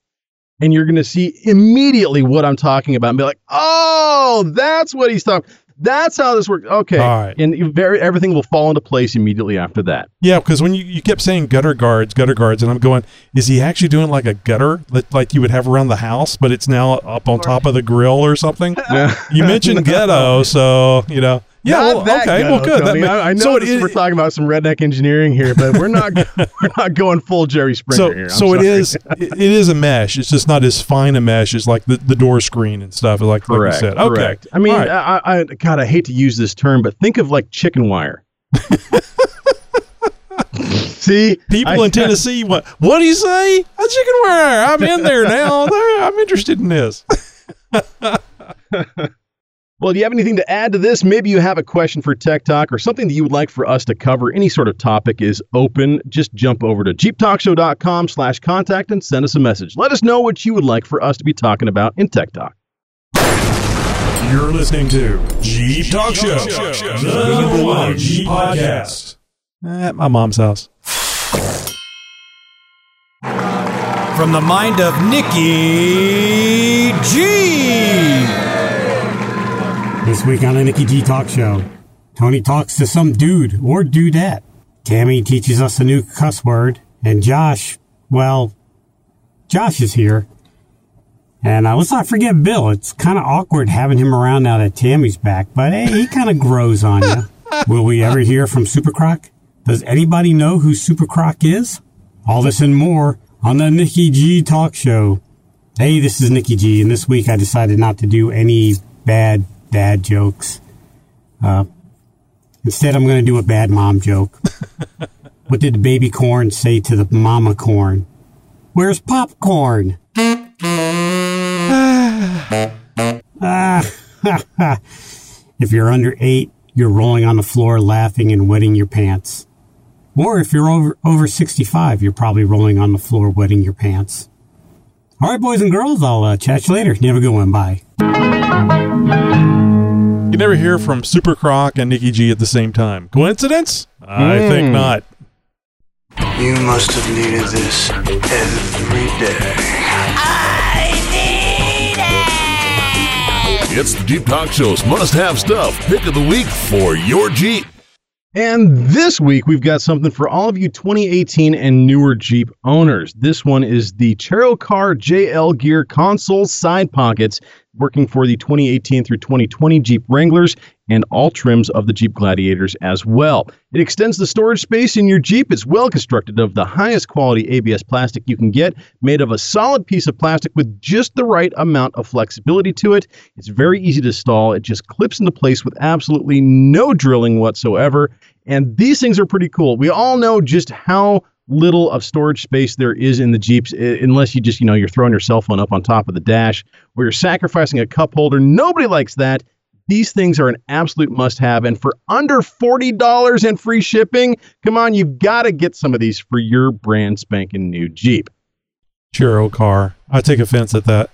And you're going to see immediately what I'm talking about and be like, "Oh, that's what he's talking. That's how this works." Okay. All right. And you very everything will fall into place immediately after that. Yeah, because when you, you kept saying gutter guards, gutter guards, and I'm going, is he actually doing like a gutter that like you would have around the house, but it's now up on top of the grill or something? [LAUGHS] You mentioned ghetto, so you know. Yeah, Not well, okay, well, good. That Tony. ma- I, I know so it is- we're talking about some redneck engineering here, but we're not [LAUGHS] we're not going full Jerry Springer so here. I'm so it sorry. is it, it is a mesh. It's just not as fine a mesh as like the, the door screen and stuff. Like, like you correct. said. Okay. Correct. I mean, right. I, I God, I hate to use this term, but think of like chicken wire. [LAUGHS] See, People I- in [LAUGHS] Tennessee, what what do you say? A chicken wire. I'm in there now. I'm interested in this. Well, do you have anything to add to this? Maybe you have a question for Tech Talk or something that you would like for us to cover. Any sort of topic is open. Just jump over to jeeptalkshow.com slash contact and send us a message. Let us know what you would like for us to be talking about in Tech Talk. You're listening to Jeep Talk Show, the number one Jeep podcast. At my mom's house. From the mind of Nikki G. This week on the Nikki G Talk Show, Tony talks to some dude or dudette. Tammy teaches us a new cuss word, and Josh, well, Josh is here. And uh, let's not forget Bill. It's kind of awkward having him around now that Tammy's back, but hey, he kind of grows on you. Will we ever hear from Super Croc? Does anybody know who Super Croc is? All this and more on the Nikki G Talk Show. Hey, this is Nikki G, and this week I decided not to do any bad dad jokes. Uh, instead, I'm going to do a bad mom joke. [LAUGHS] what did the baby corn say to the mama corn? Where's popcorn? Ah, [SIGHS] if you're under eight, you're rolling on the floor laughing and wetting your pants. Or if you're over over 65, you're probably rolling on the floor wetting your pants. All right, boys and girls, I'll uh, chat you later. You have a good one. Bye. You never hear from Super Croc and Nikki G at the same time. Coincidence? I Hmm. think not. You must have needed this every day. I need it! It's the Jeep Talk Show's must have stuff pick of the week for your Jeep. And this week, we've got something for all of you 2018 and newer Jeep owners. This one is the Chero Car JL Gear console side pockets, working for the 2018 through 2020 Jeep Wranglers and all trims of the Jeep Gladiators as well. It extends the storage space in your Jeep. It's well constructed of the highest quality ABS plastic you can get, made of a solid piece of plastic with just the right amount of flexibility to it. It's very easy to install. It just clips into place with absolutely no drilling whatsoever. And these things are pretty cool. We all know just how little of storage space there is in the Jeeps, uh, unless you just, you know, you're throwing your cell phone up on top of the dash or you're sacrificing a cup holder. Nobody likes that. These things are an absolute must have. And for under $40 and free shipping, come on, you've got to get some of these for your brand spanking new Jeep. Churro car. I take offense at that.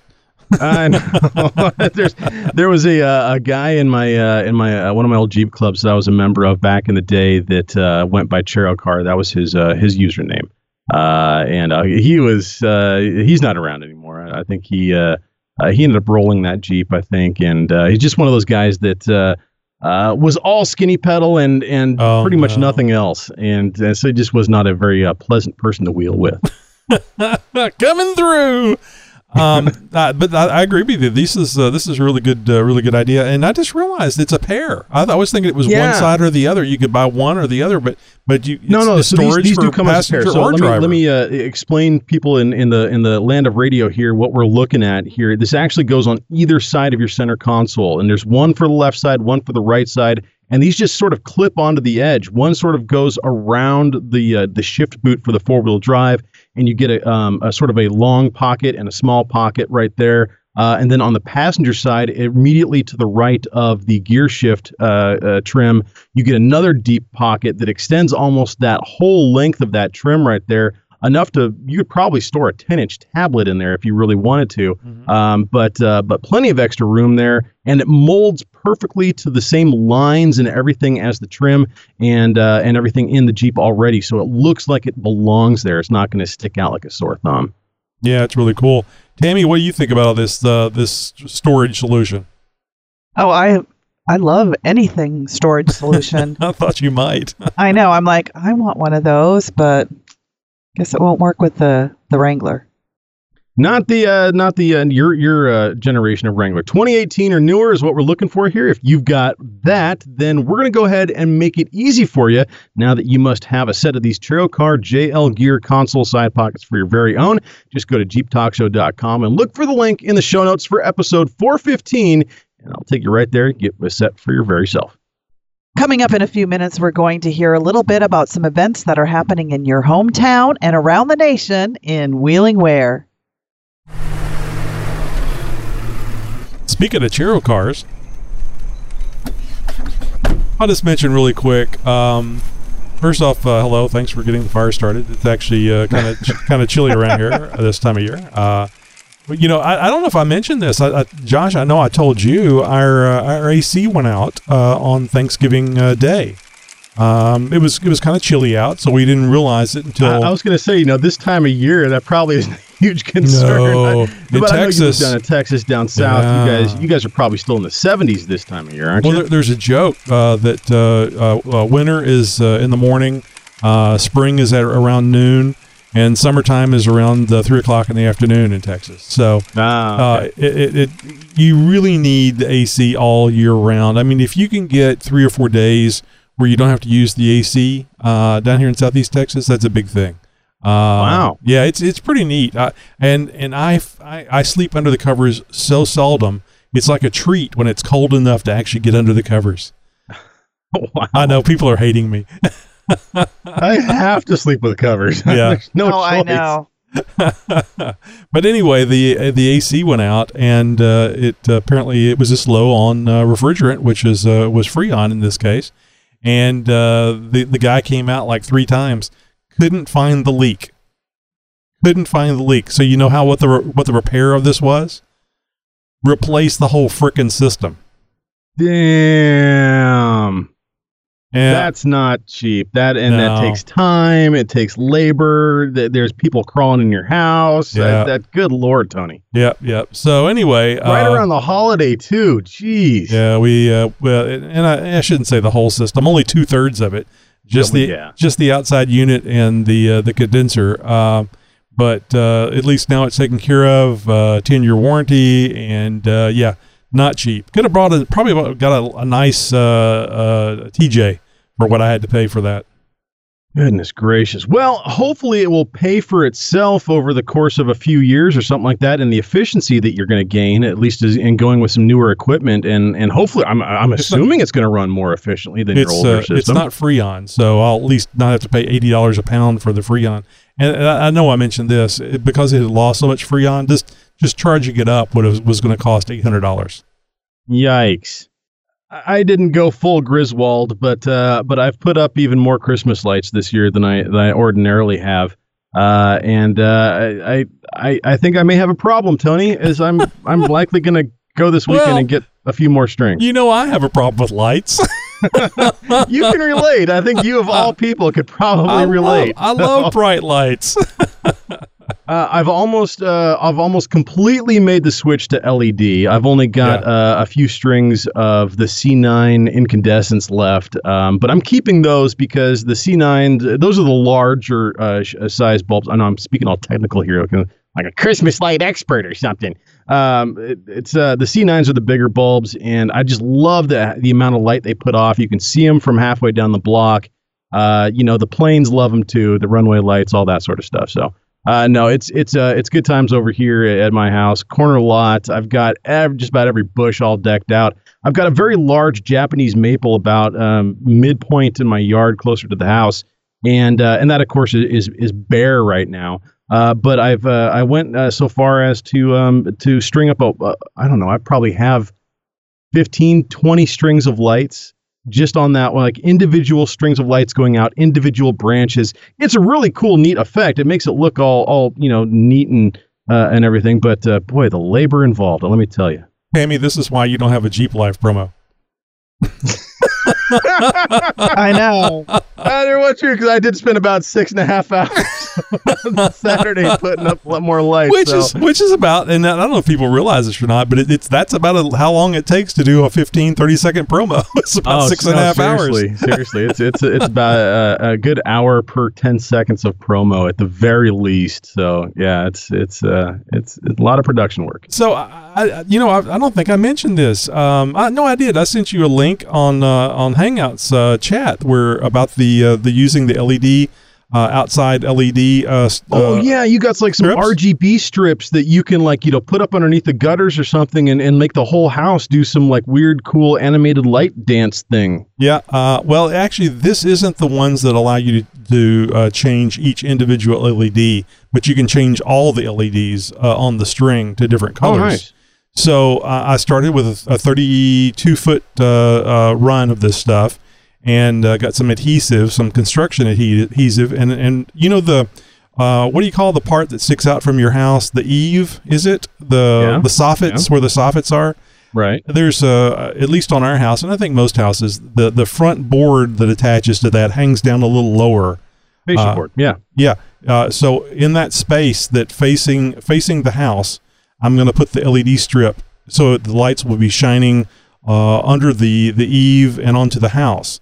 I know. [LAUGHS] [LAUGHS] There's, there was a uh, a guy in my uh, in my uh, one of my old Jeep clubs that I was a member of back in the day that uh, went by Chero Car. That was his uh, his username, uh, and he was he's not around anymore. I think he Uh, he ended up rolling that Jeep, I think, and uh, he's just one of those guys that. Uh, was all skinny pedal and and Oh, pretty much no. nothing else, and uh, so he just was not a very pleasant person to wheel with. [LAUGHS] coming through. Um, [LAUGHS] uh, but I, I agree with you. This is uh, this is a really good, uh, really good idea. And I just realized it's a pair. I, I was thinking it was Yeah. one side or the other. You could buy one or the other, but but you No, it's no. the So these, these do come as a pair. So let me, let me uh, explain people in, in the in the land of radio here what we're looking at here. This actually goes on either side of your center console, and there's one for the left side, one for the right side, and these just sort of clip onto the edge. One sort of goes around the uh, the shift boot for the four wheel drive, and you get a, um, a sort of a long pocket and a small pocket right there. Uh, and then on the passenger side, immediately to the right of the gear shift uh, uh, trim, you get another deep pocket that extends almost that whole length of that trim right there, enough to you could probably store a 10 inch tablet in there if you really wanted to. Um, but uh, but plenty of extra room there, and it molds perfectly to the same lines and everything as the trim and uh, and everything in the Jeep already. So it looks like it belongs there. It's not going to stick out like a sore thumb. yeah, it's really cool. Tammy, what do you think about this uh, this storage solution? Oh, I I love anything storage [LAUGHS] solution. I thought you might. [LAUGHS] I know. I'm like, I want one of those, but guess it won't work with the the Wrangler. Not the uh, not the uh, your your uh, generation of Wrangler. 2018 or newer is what we're looking for here. If you've got that, then we're going to go ahead and make it easy for you. Now that you must have a set of these Chero Car JL Gear console side pockets for your very own, just go to jeeptalkshow.com and look for the link in the show notes for episode 415, and I'll take you right there. Get a set for your very self. Coming up in a few minutes, we're going to hear a little bit about some events that are happening in your hometown and around the nation in Wheeling Ware. Speaking of Chiro cars, I'll just mention really quick. Um, first off, uh, hello. Thanks for getting the fire started. It's actually kind of kind of chilly around here uh, this time of year. Uh, but you know, I, I don't know if I mentioned this, I, I, Josh. I know I told you our uh, our AC went out uh, on Thanksgiving uh, Day. Um, it was it was kind of chilly out, so we didn't realize it until I, I was going to say, you know, this time of year, that probably is a huge [LAUGHS] concern. No, I- in but I know you Texas- down in Texas, down south. Yeah. You guys, you guys are probably still in the 70s this time of year, aren't Well, you? there, there's a joke uh, that uh, uh, uh, winter is uh, in the morning, uh, spring is at around noon, and summertime is around uh, three o'clock in the afternoon in Texas. So Ah, uh, it, it, it you really need the AC all year round. I mean, if you can get three or four days where you don't have to use the AC uh, down here in Southeast Texas, that's a big thing. Uh, Wow. Yeah, it's it's pretty neat. Uh, and and I, I I sleep under the covers so seldom. It's like a treat when it's cold enough to actually get under the covers. [LAUGHS] wow. I know people are hating me. I have to sleep with covers. [LAUGHS] Yeah. There's no oh. I know. [LAUGHS] but anyway, the uh, the AC went out, and uh, it uh, apparently it was just low on uh, refrigerant, which is uh, was Freon in this case. And uh, the the guy came out like three times, couldn't find the leak, couldn't find the leak. So you know how what the re- what the repair of this was? Replace the whole frickin' system. Damn. That's not cheap. That and that takes time. It takes labor. Th- There's people crawling in your house. Yeah. That, that good lord, Tony. Yep, yep. So anyway, Right uh, around the holiday too. Jeez. Yeah, we uh, well, and I, I shouldn't say the whole system. Only two thirds of it, just Yeah, the yeah. just the outside unit and the uh, the condenser. Uh, but uh, at least now it's taken care of. Uh, Ten year warranty, and uh, yeah, Not cheap. Could have brought a probably got a, a nice uh, uh, TJ for what I had to pay for that. Goodness gracious. Well, hopefully it will pay for itself over the course of a few years or something like that, and the efficiency that you're going to gain, at least is in going with some newer equipment, and and hopefully, I'm I'm It's assuming it's going to run more efficiently than your older uh, system. it's not Freon, so I'll at least not have to pay eighty dollars a pound for the Freon. And I I know I mentioned this it, because it had lost so much Freon. Just just charging it up would have, was going to cost eight hundred dollars. Yikes. I didn't go full Griswold, but uh, but I've put up even more Christmas lights this year than I than I ordinarily have, uh, and uh, I, I I think I may have a problem, Tony, as I'm [LAUGHS] I'm likely going to go this weekend Well, and get a few more strings. You know I have a problem with lights. [LAUGHS] you can relate. I think you of all [LAUGHS] people could probably I relate. Love, I love bright lights. Uh, I've almost uh, I've almost completely made the switch to LED. I've only got uh, a few strings of the C9 incandescents left, um, but I'm keeping those because the C9 those are the larger uh, uh, size bulbs. I know I'm speaking all technical here, like a, like a Christmas light expert or something. Um, it- it's uh, the C9s are the bigger bulbs, and I just love the the amount of light they put off. You can see them from halfway down the block. Uh, you know the planes love them too, the runway lights, all that sort of stuff. So. Uh, no, it's it's uh it's good times over here at my house. Corner lot. I've got ev- just about every bush all decked out. I've got a very large Japanese maple about um, midpoint in my yard, closer to the house, and uh, and that of course is is bare right now. Uh, but I've uh, I went uh, so far as to um to string up a I don't know I probably have 15 20 strings of lights just on that like individual strings of lights going out individual branches. It's a really cool neat effect. It makes it look all all you know neat and uh, and everything but uh, boy the labor involved let me tell you. Tammy, this is why you don't have a Jeep Life promo. [LAUGHS] I know. I don't want you because I did spend about six and a half hours on [LAUGHS] Saturday putting up a lot more lights. which so- is which is about and I don't know if people realize this or not, but it, it's that's about a, how long it takes to do a 15, 30 second promo. [LAUGHS] It's about Oh, six and a half seriously, hours. seriously, it's it's it's about a, a good hour per ten seconds of promo at the very least. So yeah, it's it's uh it's, it's a lot of production work. So I, I you know, I, I don't think I mentioned this. Um, I, no, I did. I sent you a link on uh, on Hangouts uh, chat where about the uh, the using the LED uh, outside LED. Uh, Oh uh, yeah, you got like some strips? RGB strips that you can like you know put up underneath the gutters or something and, and make the whole house do some like weird cool animated light dance thing. Yeah. Uh, well, actually, this isn't the ones that allow you to, to uh, change each individual LED, but you can change all the LEDs uh, on the string to different Oh, colors. nice. So uh, I started with a, a 32 foot uh, uh, run of this stuff, and uh, got some adhesive, some construction adhesive, and and you know the. Uh, what do you call the part that sticks out from your house? The eave, is it the Yeah. the soffits Yeah. where the soffits are? Right. There's uh, at least on our house, and I think most houses, the the front board that attaches to that hangs down a little lower. Fascia Uh, board. Yeah. Yeah. Uh, so in that space that facing facing the house, I'm going to put the LED strip so the lights will be shining uh, under the the eave and onto the house.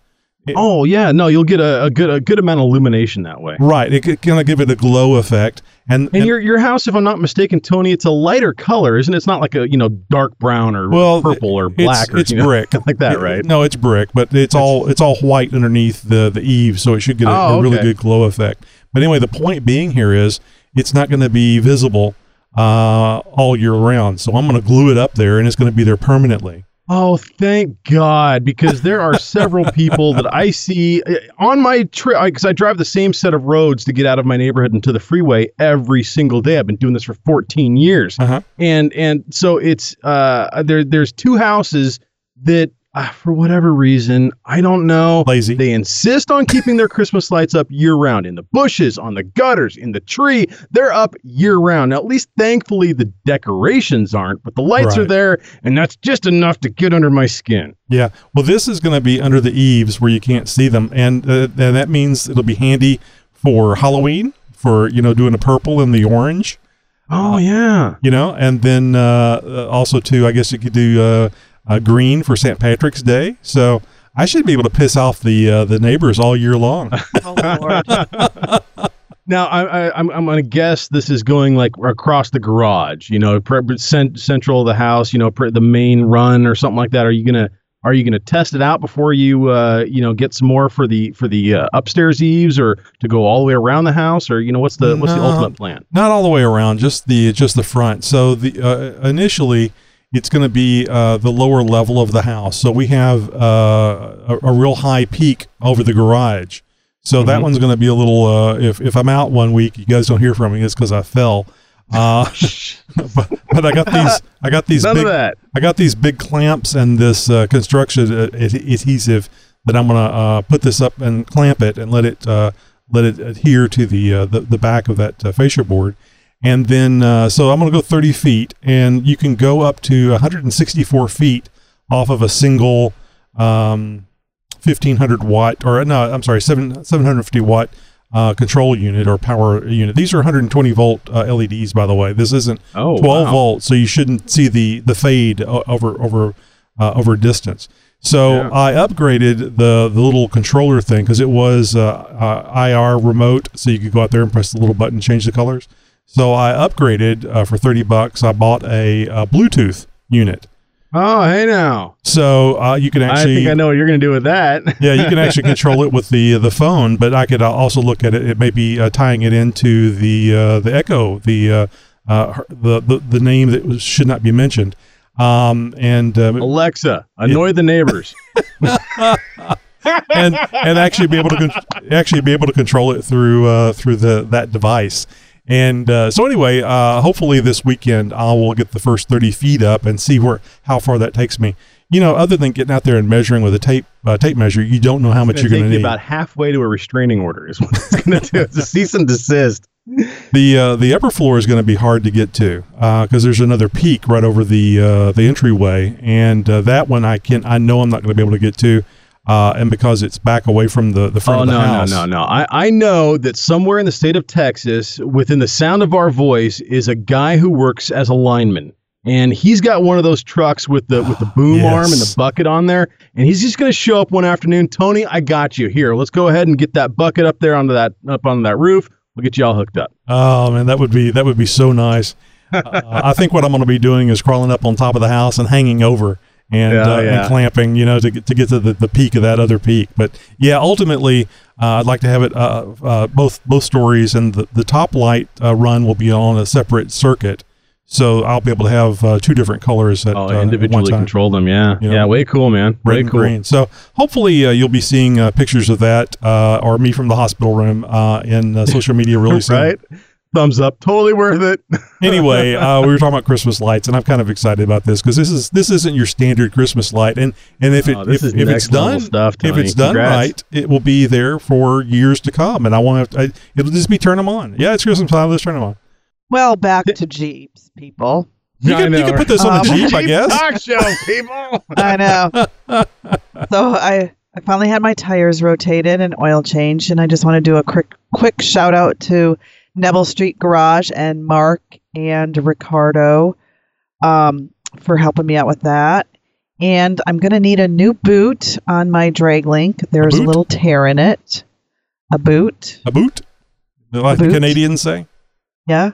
Oh yeah, no, you'll get a, a good a good amount of illumination that way. Right. It kind of give it a glow effect. And, And your your house, if I'm not mistaken, Tony, it's a lighter color, isn't it? It's not like a you know dark brown or well, purple or it's- black or It's, [LAUGHS] you know, brick like that, It- right? No, it's brick, but it's all it's all white underneath the the eave, so it should get a, Oh, a really okay. good glow effect. But anyway, the point being here is it's not going to be visible uh, all year round. So I'm going to glue it up there, and it's going to be there permanently. Oh, thank God, because there are several people that I see uh, on my trip because I drive the same set of roads to get out of my neighborhood into the freeway every single day. I've been doing this for 14 years, Uh-huh. and and so it's uh there there's two houses that. Uh, for whatever reason, I don't know. Lazy. They insist on keeping their Christmas lights up year round in the bushes, on the gutters, in the tree. They're up year round. Now, at least thankfully, the decorations aren't, but the lights are there, and that's just enough to get under my skin. Yeah. Well, this is going to be under the eaves where you can't see them, and uh, that means it'll be handy for Halloween for you know doing the purple and the orange. Oh yeah. You know, and then uh, uh, also too, I guess you could do uh, green for St. Patrick's Day. So I should be able to piss off the uh, the neighbors all year long. [LAUGHS] Oh. Now I, I, I'm I'm gonna guess this is going like across the garage. You know, pre- cent- central of the house. You know, pre- the main run or something like that. Are you gonna are you gonna test it out before you uh, you know get some more for the for the uh, upstairs eaves or to go all the way around the house or you know what's the what's the ultimate plan? Not all the way around, just the just the front. So the uh, initially, it's going to be uh, the lower level of the house. So we have uh, a, a real high peak over the garage. So that Mhm. one's going to be a little. Uh, if if I'm out one week, you guys don't hear from me. It's because I fell. Uh, [LAUGHS] but, but I got these. I got these None of big. that. I got these big clamps and this uh, construction adhesive that I'm gonna uh, put this up and clamp it and let it uh, let it adhere to the uh, the, the back of that uh, fascia board. And then uh, so I'm gonna go 30 feet, and you can go up to 164 feet off of a single um, 1500 watt or no, I'm sorry, seven 750 watt. Uh, control unit or power unit. These are 120 volt uh, LEDs, by the way. This isn't Oh, 12 wow. volts, so you shouldn't see the the fade over over uh, over distance. So Yeah. I upgraded the the little controller thing because it was uh, uh, IR remote, so you could go out there and press the little button, change the colors. So I upgraded uh, for 30 bucks. I bought a, uh Bluetooth unit. Oh, hey now. So uh, you can actually I think I know what you're gonna do with that. [LAUGHS] yeah, you can actually control it with the the phone, but I could uh, also look at it. It may be uh, tying it into the uh, the Echo, the uh, uh, the, the the name that was, should not be mentioned. Um, and um, Alexa, annoy the neighbors. [LAUGHS] [LAUGHS] and and actually be able to con- actually be able to control it through uh, through the that device. And uh, so anyway, uh, hopefully this weekend I will get the first thirty feet up and see where how far that takes me. You know, other than getting out there and measuring with a tape uh, tape measure, you don't know how much you're gonna going to need. about halfway to a restraining order is what it's gonna do. It's a [LAUGHS] cease and desist. The uh, the upper floor is going to be hard to get to because there's another peak right over the uh, the entryway, and uh, that one I can I know I'm not going to be able to get to, uh, and because it's back away from the the front Oh of the no, house. no, no, no! I, I know that somewhere in the state of Texas, within the sound of our voice, is a guy who works as a lineman, and he's got one of those trucks with the with the [GASPS] boom arm and the bucket on there, and he's just going to show up one afternoon. Tony, I got you. Here, let's go ahead and get that bucket up there onto that up on that roof. We'll get you all hooked up. Oh man, that would be that would be so nice. [LAUGHS] uh, I think what I'm going to be doing is crawling up on top of the house and hanging over and, Yeah, uh, yeah. and clamping, you know, to get to get to the, the peak of that other peak. But yeah, ultimately, uh, I'd like to have it uh, uh, both both stories, and the, the top light uh, run will be on a separate circuit, so I'll be able to have uh, two different colors at, Oh, uh, at one individually time. control them. Yeah, You know, yeah, way cool, man. red Way and cool. green. So hopefully uh, you'll be seeing uh, pictures of that uh, or me from the hospital room uh, in uh, social media really [LAUGHS] soon. right? Thumbs up. Totally worth it. [LAUGHS] anyway, uh, we were talking about Christmas lights, and I'm kind of excited about this because this is this isn't your standard Christmas light, and and if it Oh, if, if it's done stuff, if it's done Congrats. right, it will be there for years to come, and I want to. I, it'll just be turn them on. Yeah, it's Christmas time. Let's turn them on. Well, back to Jeeps, people. You can, you can put this on Um, the Jeep, I guess. Talk show, people. [LAUGHS] I know. [LAUGHS] so I I finally had my tires rotated and oil changed, and I just want to do a quick quick shout out to Neville Street Garage and Mark and Ricardo um, for helping me out with that. And I'm gonna need a new boot on my drag link. There's a, boot? little tear in it. A boot. A boot, like the boot? Canadians say. Yeah.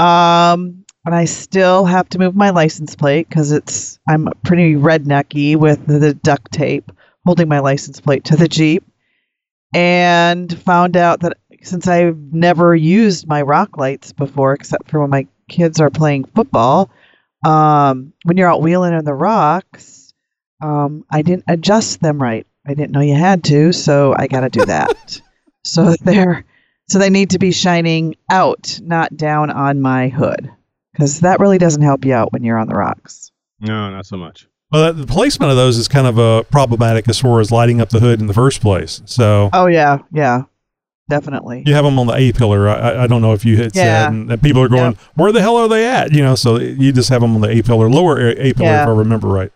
Um, and I still have to move my license plate because it's I'm pretty rednecky with the duct tape holding my license plate to the Jeep. And found out that since I've never used my rock lights before, except for when my kids are playing football, um, when you're out wheeling in the rocks, um, I didn't adjust them right. I didn't know you had to, so I got to do that. [LAUGHS] so they're so they need to be shining out, not down on my hood, because that really doesn't help you out when you're on the rocks. No, not so much. Well, the placement of those is kind of uh, problematic as far as lighting up the hood in the first place. So Oh yeah, yeah, definitely. you have them on the A pillar. I- I, I don't know if you hit Yeah. said, and, and people are going, "Where the hell are they at?" You know, so you just have them on the A pillar, lower A A pillar, Yeah. if I remember right.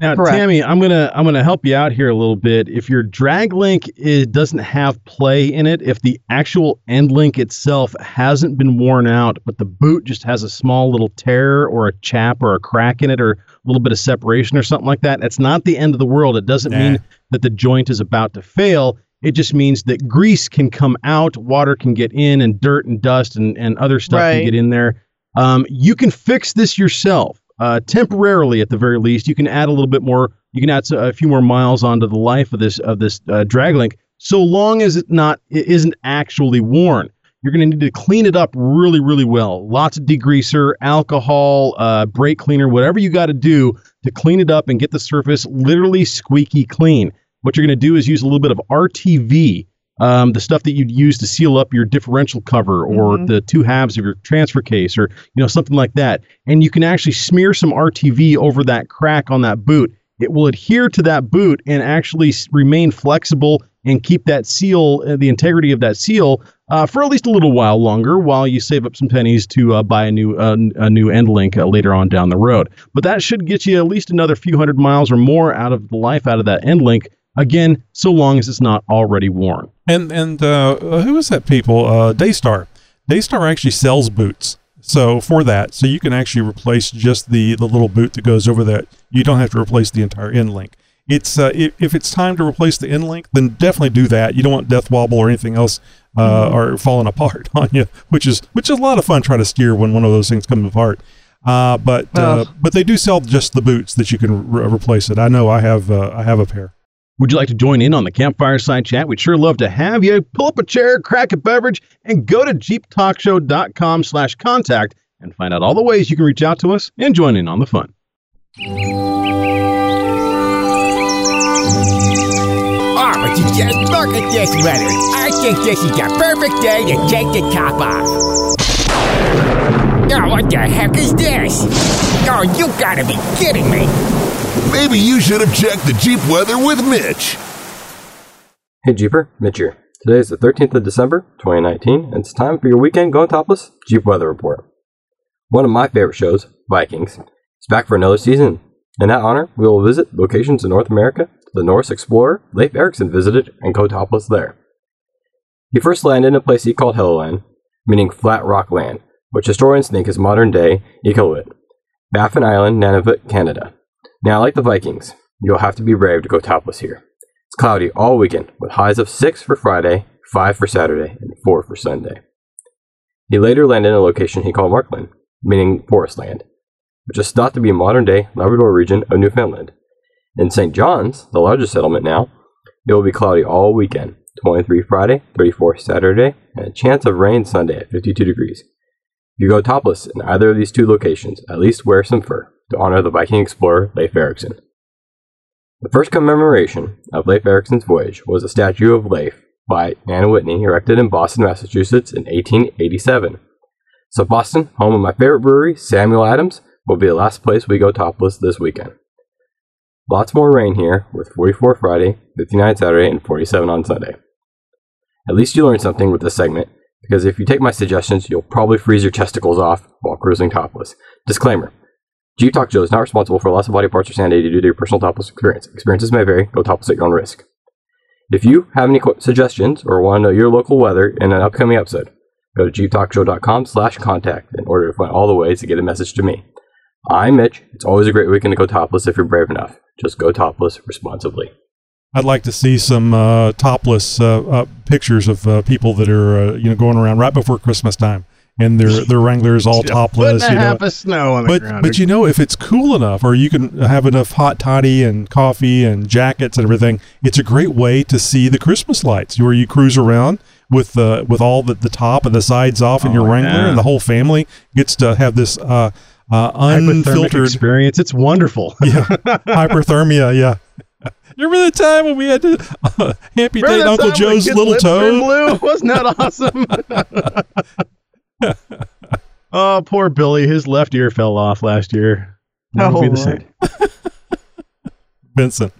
Now, Correct. Tammy, I'm gonna I'm gonna help you out here a little bit. If your drag link is, doesn't have play in it, if the actual end link itself hasn't been worn out, but the boot just has a small little tear or a chap or a crack in it or a little bit of separation or something like that, it's not the end of the world. It doesn't Nah. mean that the joint is about to fail. It just means that grease can come out, water can get in, and dirt and dust and, and other stuff Right. can get in there. Um, you can fix this yourself, uh, temporarily at the very least. You can add a little bit more. You can add a few more miles onto the life of this of this uh, drag link, so long as it not it isn't actually worn. You're going to need to clean it up really, really well. Lots of degreaser, alcohol, uh, brake cleaner, whatever you got to do to clean it up and get the surface literally squeaky clean. What you're going to do is use a little bit of RTV, um, the stuff that you'd use to seal up your differential cover or Mhm. the two halves of your transfer case or you know something like that. And you can actually smear some RTV over that crack on that boot. It will adhere to that boot and actually remain flexible and keep that seal, uh, the integrity of that seal, uh, for at least a little while longer, while you save up some pennies to uh, buy a new uh, a new end link uh, later on down the road. But that should get you at least another few hundred miles or more out of the life out of that end link. Again, so long as it's not already worn. And and uh, uh, who is that people? Uh, Daystar. Daystar actually sells boots. So for that, so you can actually replace just the the little boot that goes over that. You don't have to replace the entire end link. It's uh, if, if it's time to replace the end link, then definitely do that. You don't want death wobble or anything else uh, or falling apart [LAUGHS] on you, which is which is a lot of fun trying to steer when one of those things comes apart. Uh, but uh, Well- but they do sell just the boots that you can re- replace it. I know I have uh, I have a pair. Would you like to join in on the campfire side chat? We'd sure love to have you. Pull up a chair, crack a beverage, and go to jeeptalkshow.com slash contact and find out all the ways you can reach out to us and join in on the fun. Oh, but you just look at this weather. I think this is the perfect day to take the top off. Oh, what the heck is this? Oh, you gotta be kidding me. Maybe you should have checked the Jeep weather with Mitch. Hey Jeeper, Mitch here. Today is the 13th of December, 2019, and it's time for your weekend going topless Jeep Weather Report. One of my favorite shows, Vikings, is back for another season. In that honor, we will visit locations in North America the Norse explorer Leif Erikson visited and go topless there. He first landed in a place he called Helluland, meaning flat rock land, which historians think is modern day Iqaluit, Baffin Island, Nunavut, Canada. Now, like the Vikings, you'll have to be brave to go topless here. It's cloudy all weekend, with highs of 6 for Friday, 5 for Saturday, and 4 for Sunday. He later landed in a location he called Markland, meaning forest land, which is thought to be modern day Labrador region of Newfoundland. In St. John's, the largest settlement now, it will be cloudy all weekend 23 Friday, 34 Saturday, and a chance of rain Sunday at 52 degrees. If you go topless in either of these two locations, at least wear some fur to honor the Viking explorer Leif Erikson. The first commemoration of Leif Erikson's voyage was a statue of Leif by Anna Whitney erected in Boston, Massachusetts in 1887. So, Boston, home of my favorite brewery, Samuel Adams, will be the last place we go topless this weekend. Lots more rain here, with 44 Friday, 59 Saturday, and 47 on Sunday. At least you learned something with this segment, because if you take my suggestions, you'll probably freeze your testicles off while cruising topless. Disclaimer Jeep Talk Show is not responsible for loss of body parts or sanity due to your personal topless experience. Experiences may vary. Go topless at your own risk. If you have any qu- suggestions or want to know your local weather in an upcoming episode, go to jeeptalkshow.com slash contact in order to find all the ways to get a message to me. I'm Mitch. It's always a great weekend to go topless if you're brave enough. Just go topless responsibly. I'd like to see some uh, topless uh, uh, pictures of uh, people that are uh, you know going around right before Christmas time, and their [LAUGHS] their Wranglers all topless. You know. snow on the but ground. but you know if it's cool enough, or you can have enough hot toddy and coffee and jackets and everything, it's a great way to see the Christmas lights where you cruise around with uh, with all the, the top and the sides off in your Oh, Wrangler, yeah. and the whole family gets to have this uh, uh, unfiltered experience. It's wonderful. [LAUGHS] yeah, [LAUGHS] hyperthermia. Yeah. You remember the time when we had to uh, amputate Uncle Joe's little toe? Blue? Wasn't that awesome? [LAUGHS] oh, poor Billy. His left ear fell off last year. Never Oh, be the oh, Lord. same. [LAUGHS] Vincent.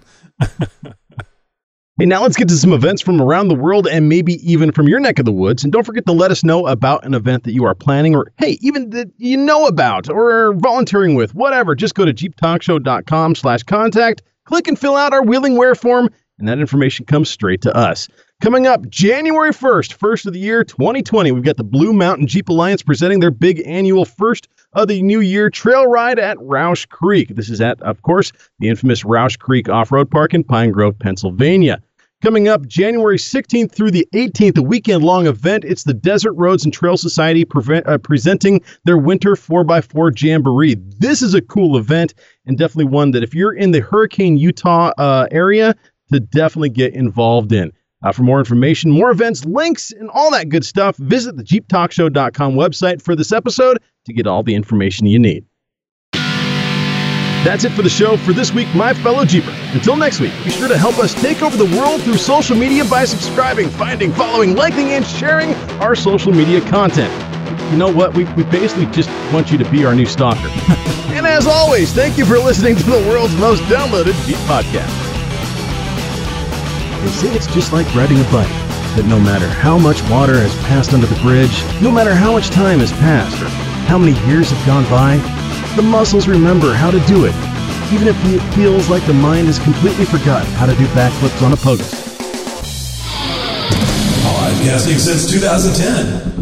Hey, now let's get to some events from around the world and maybe even from your neck of the woods. And don't forget to let us know about an event that you are planning or, hey, even that you know about or are volunteering with, whatever. Just go to jeeptalkshow.com slash contact, click and fill out our Wheeling Wear form, and that information comes straight to us. Coming up January 1st, first of the year 2020, we've got the Blue Mountain Jeep Alliance presenting their big annual first of the new year trail ride at Rausch Creek. This is at, of course, the infamous Rausch Creek Off Road Park in Pine Grove, Pennsylvania. Coming up January 16th through the 18th, a weekend long event. It's the Desert Roads and Trail Society prevent, uh, presenting their Winter 4x4 Jamboree. This is a cool event and definitely one that if you're in the Hurricane, Utah uh, area, to definitely get involved in. Uh, for more information, more events, links, and all that good stuff, visit the JeepTalkShow.com website for this episode to get all the information you need. That's it for the show for this week, my fellow Jeeper. Until next week, be sure to help us take over the world through social media by subscribing, finding, following, liking, and sharing our social media content. You know what? We, we basically just want you to be our new stalker. [LAUGHS] and as always, thank you for listening to the world's most downloaded Jeep podcast. Say it's just like riding a bike, that no matter how much water has passed under the bridge, no matter how much time has passed, or how many years have gone by, the muscles remember how to do it, even if it feels like the mind has completely forgotten how to do backflips on a pogo. Podcasting since 2010.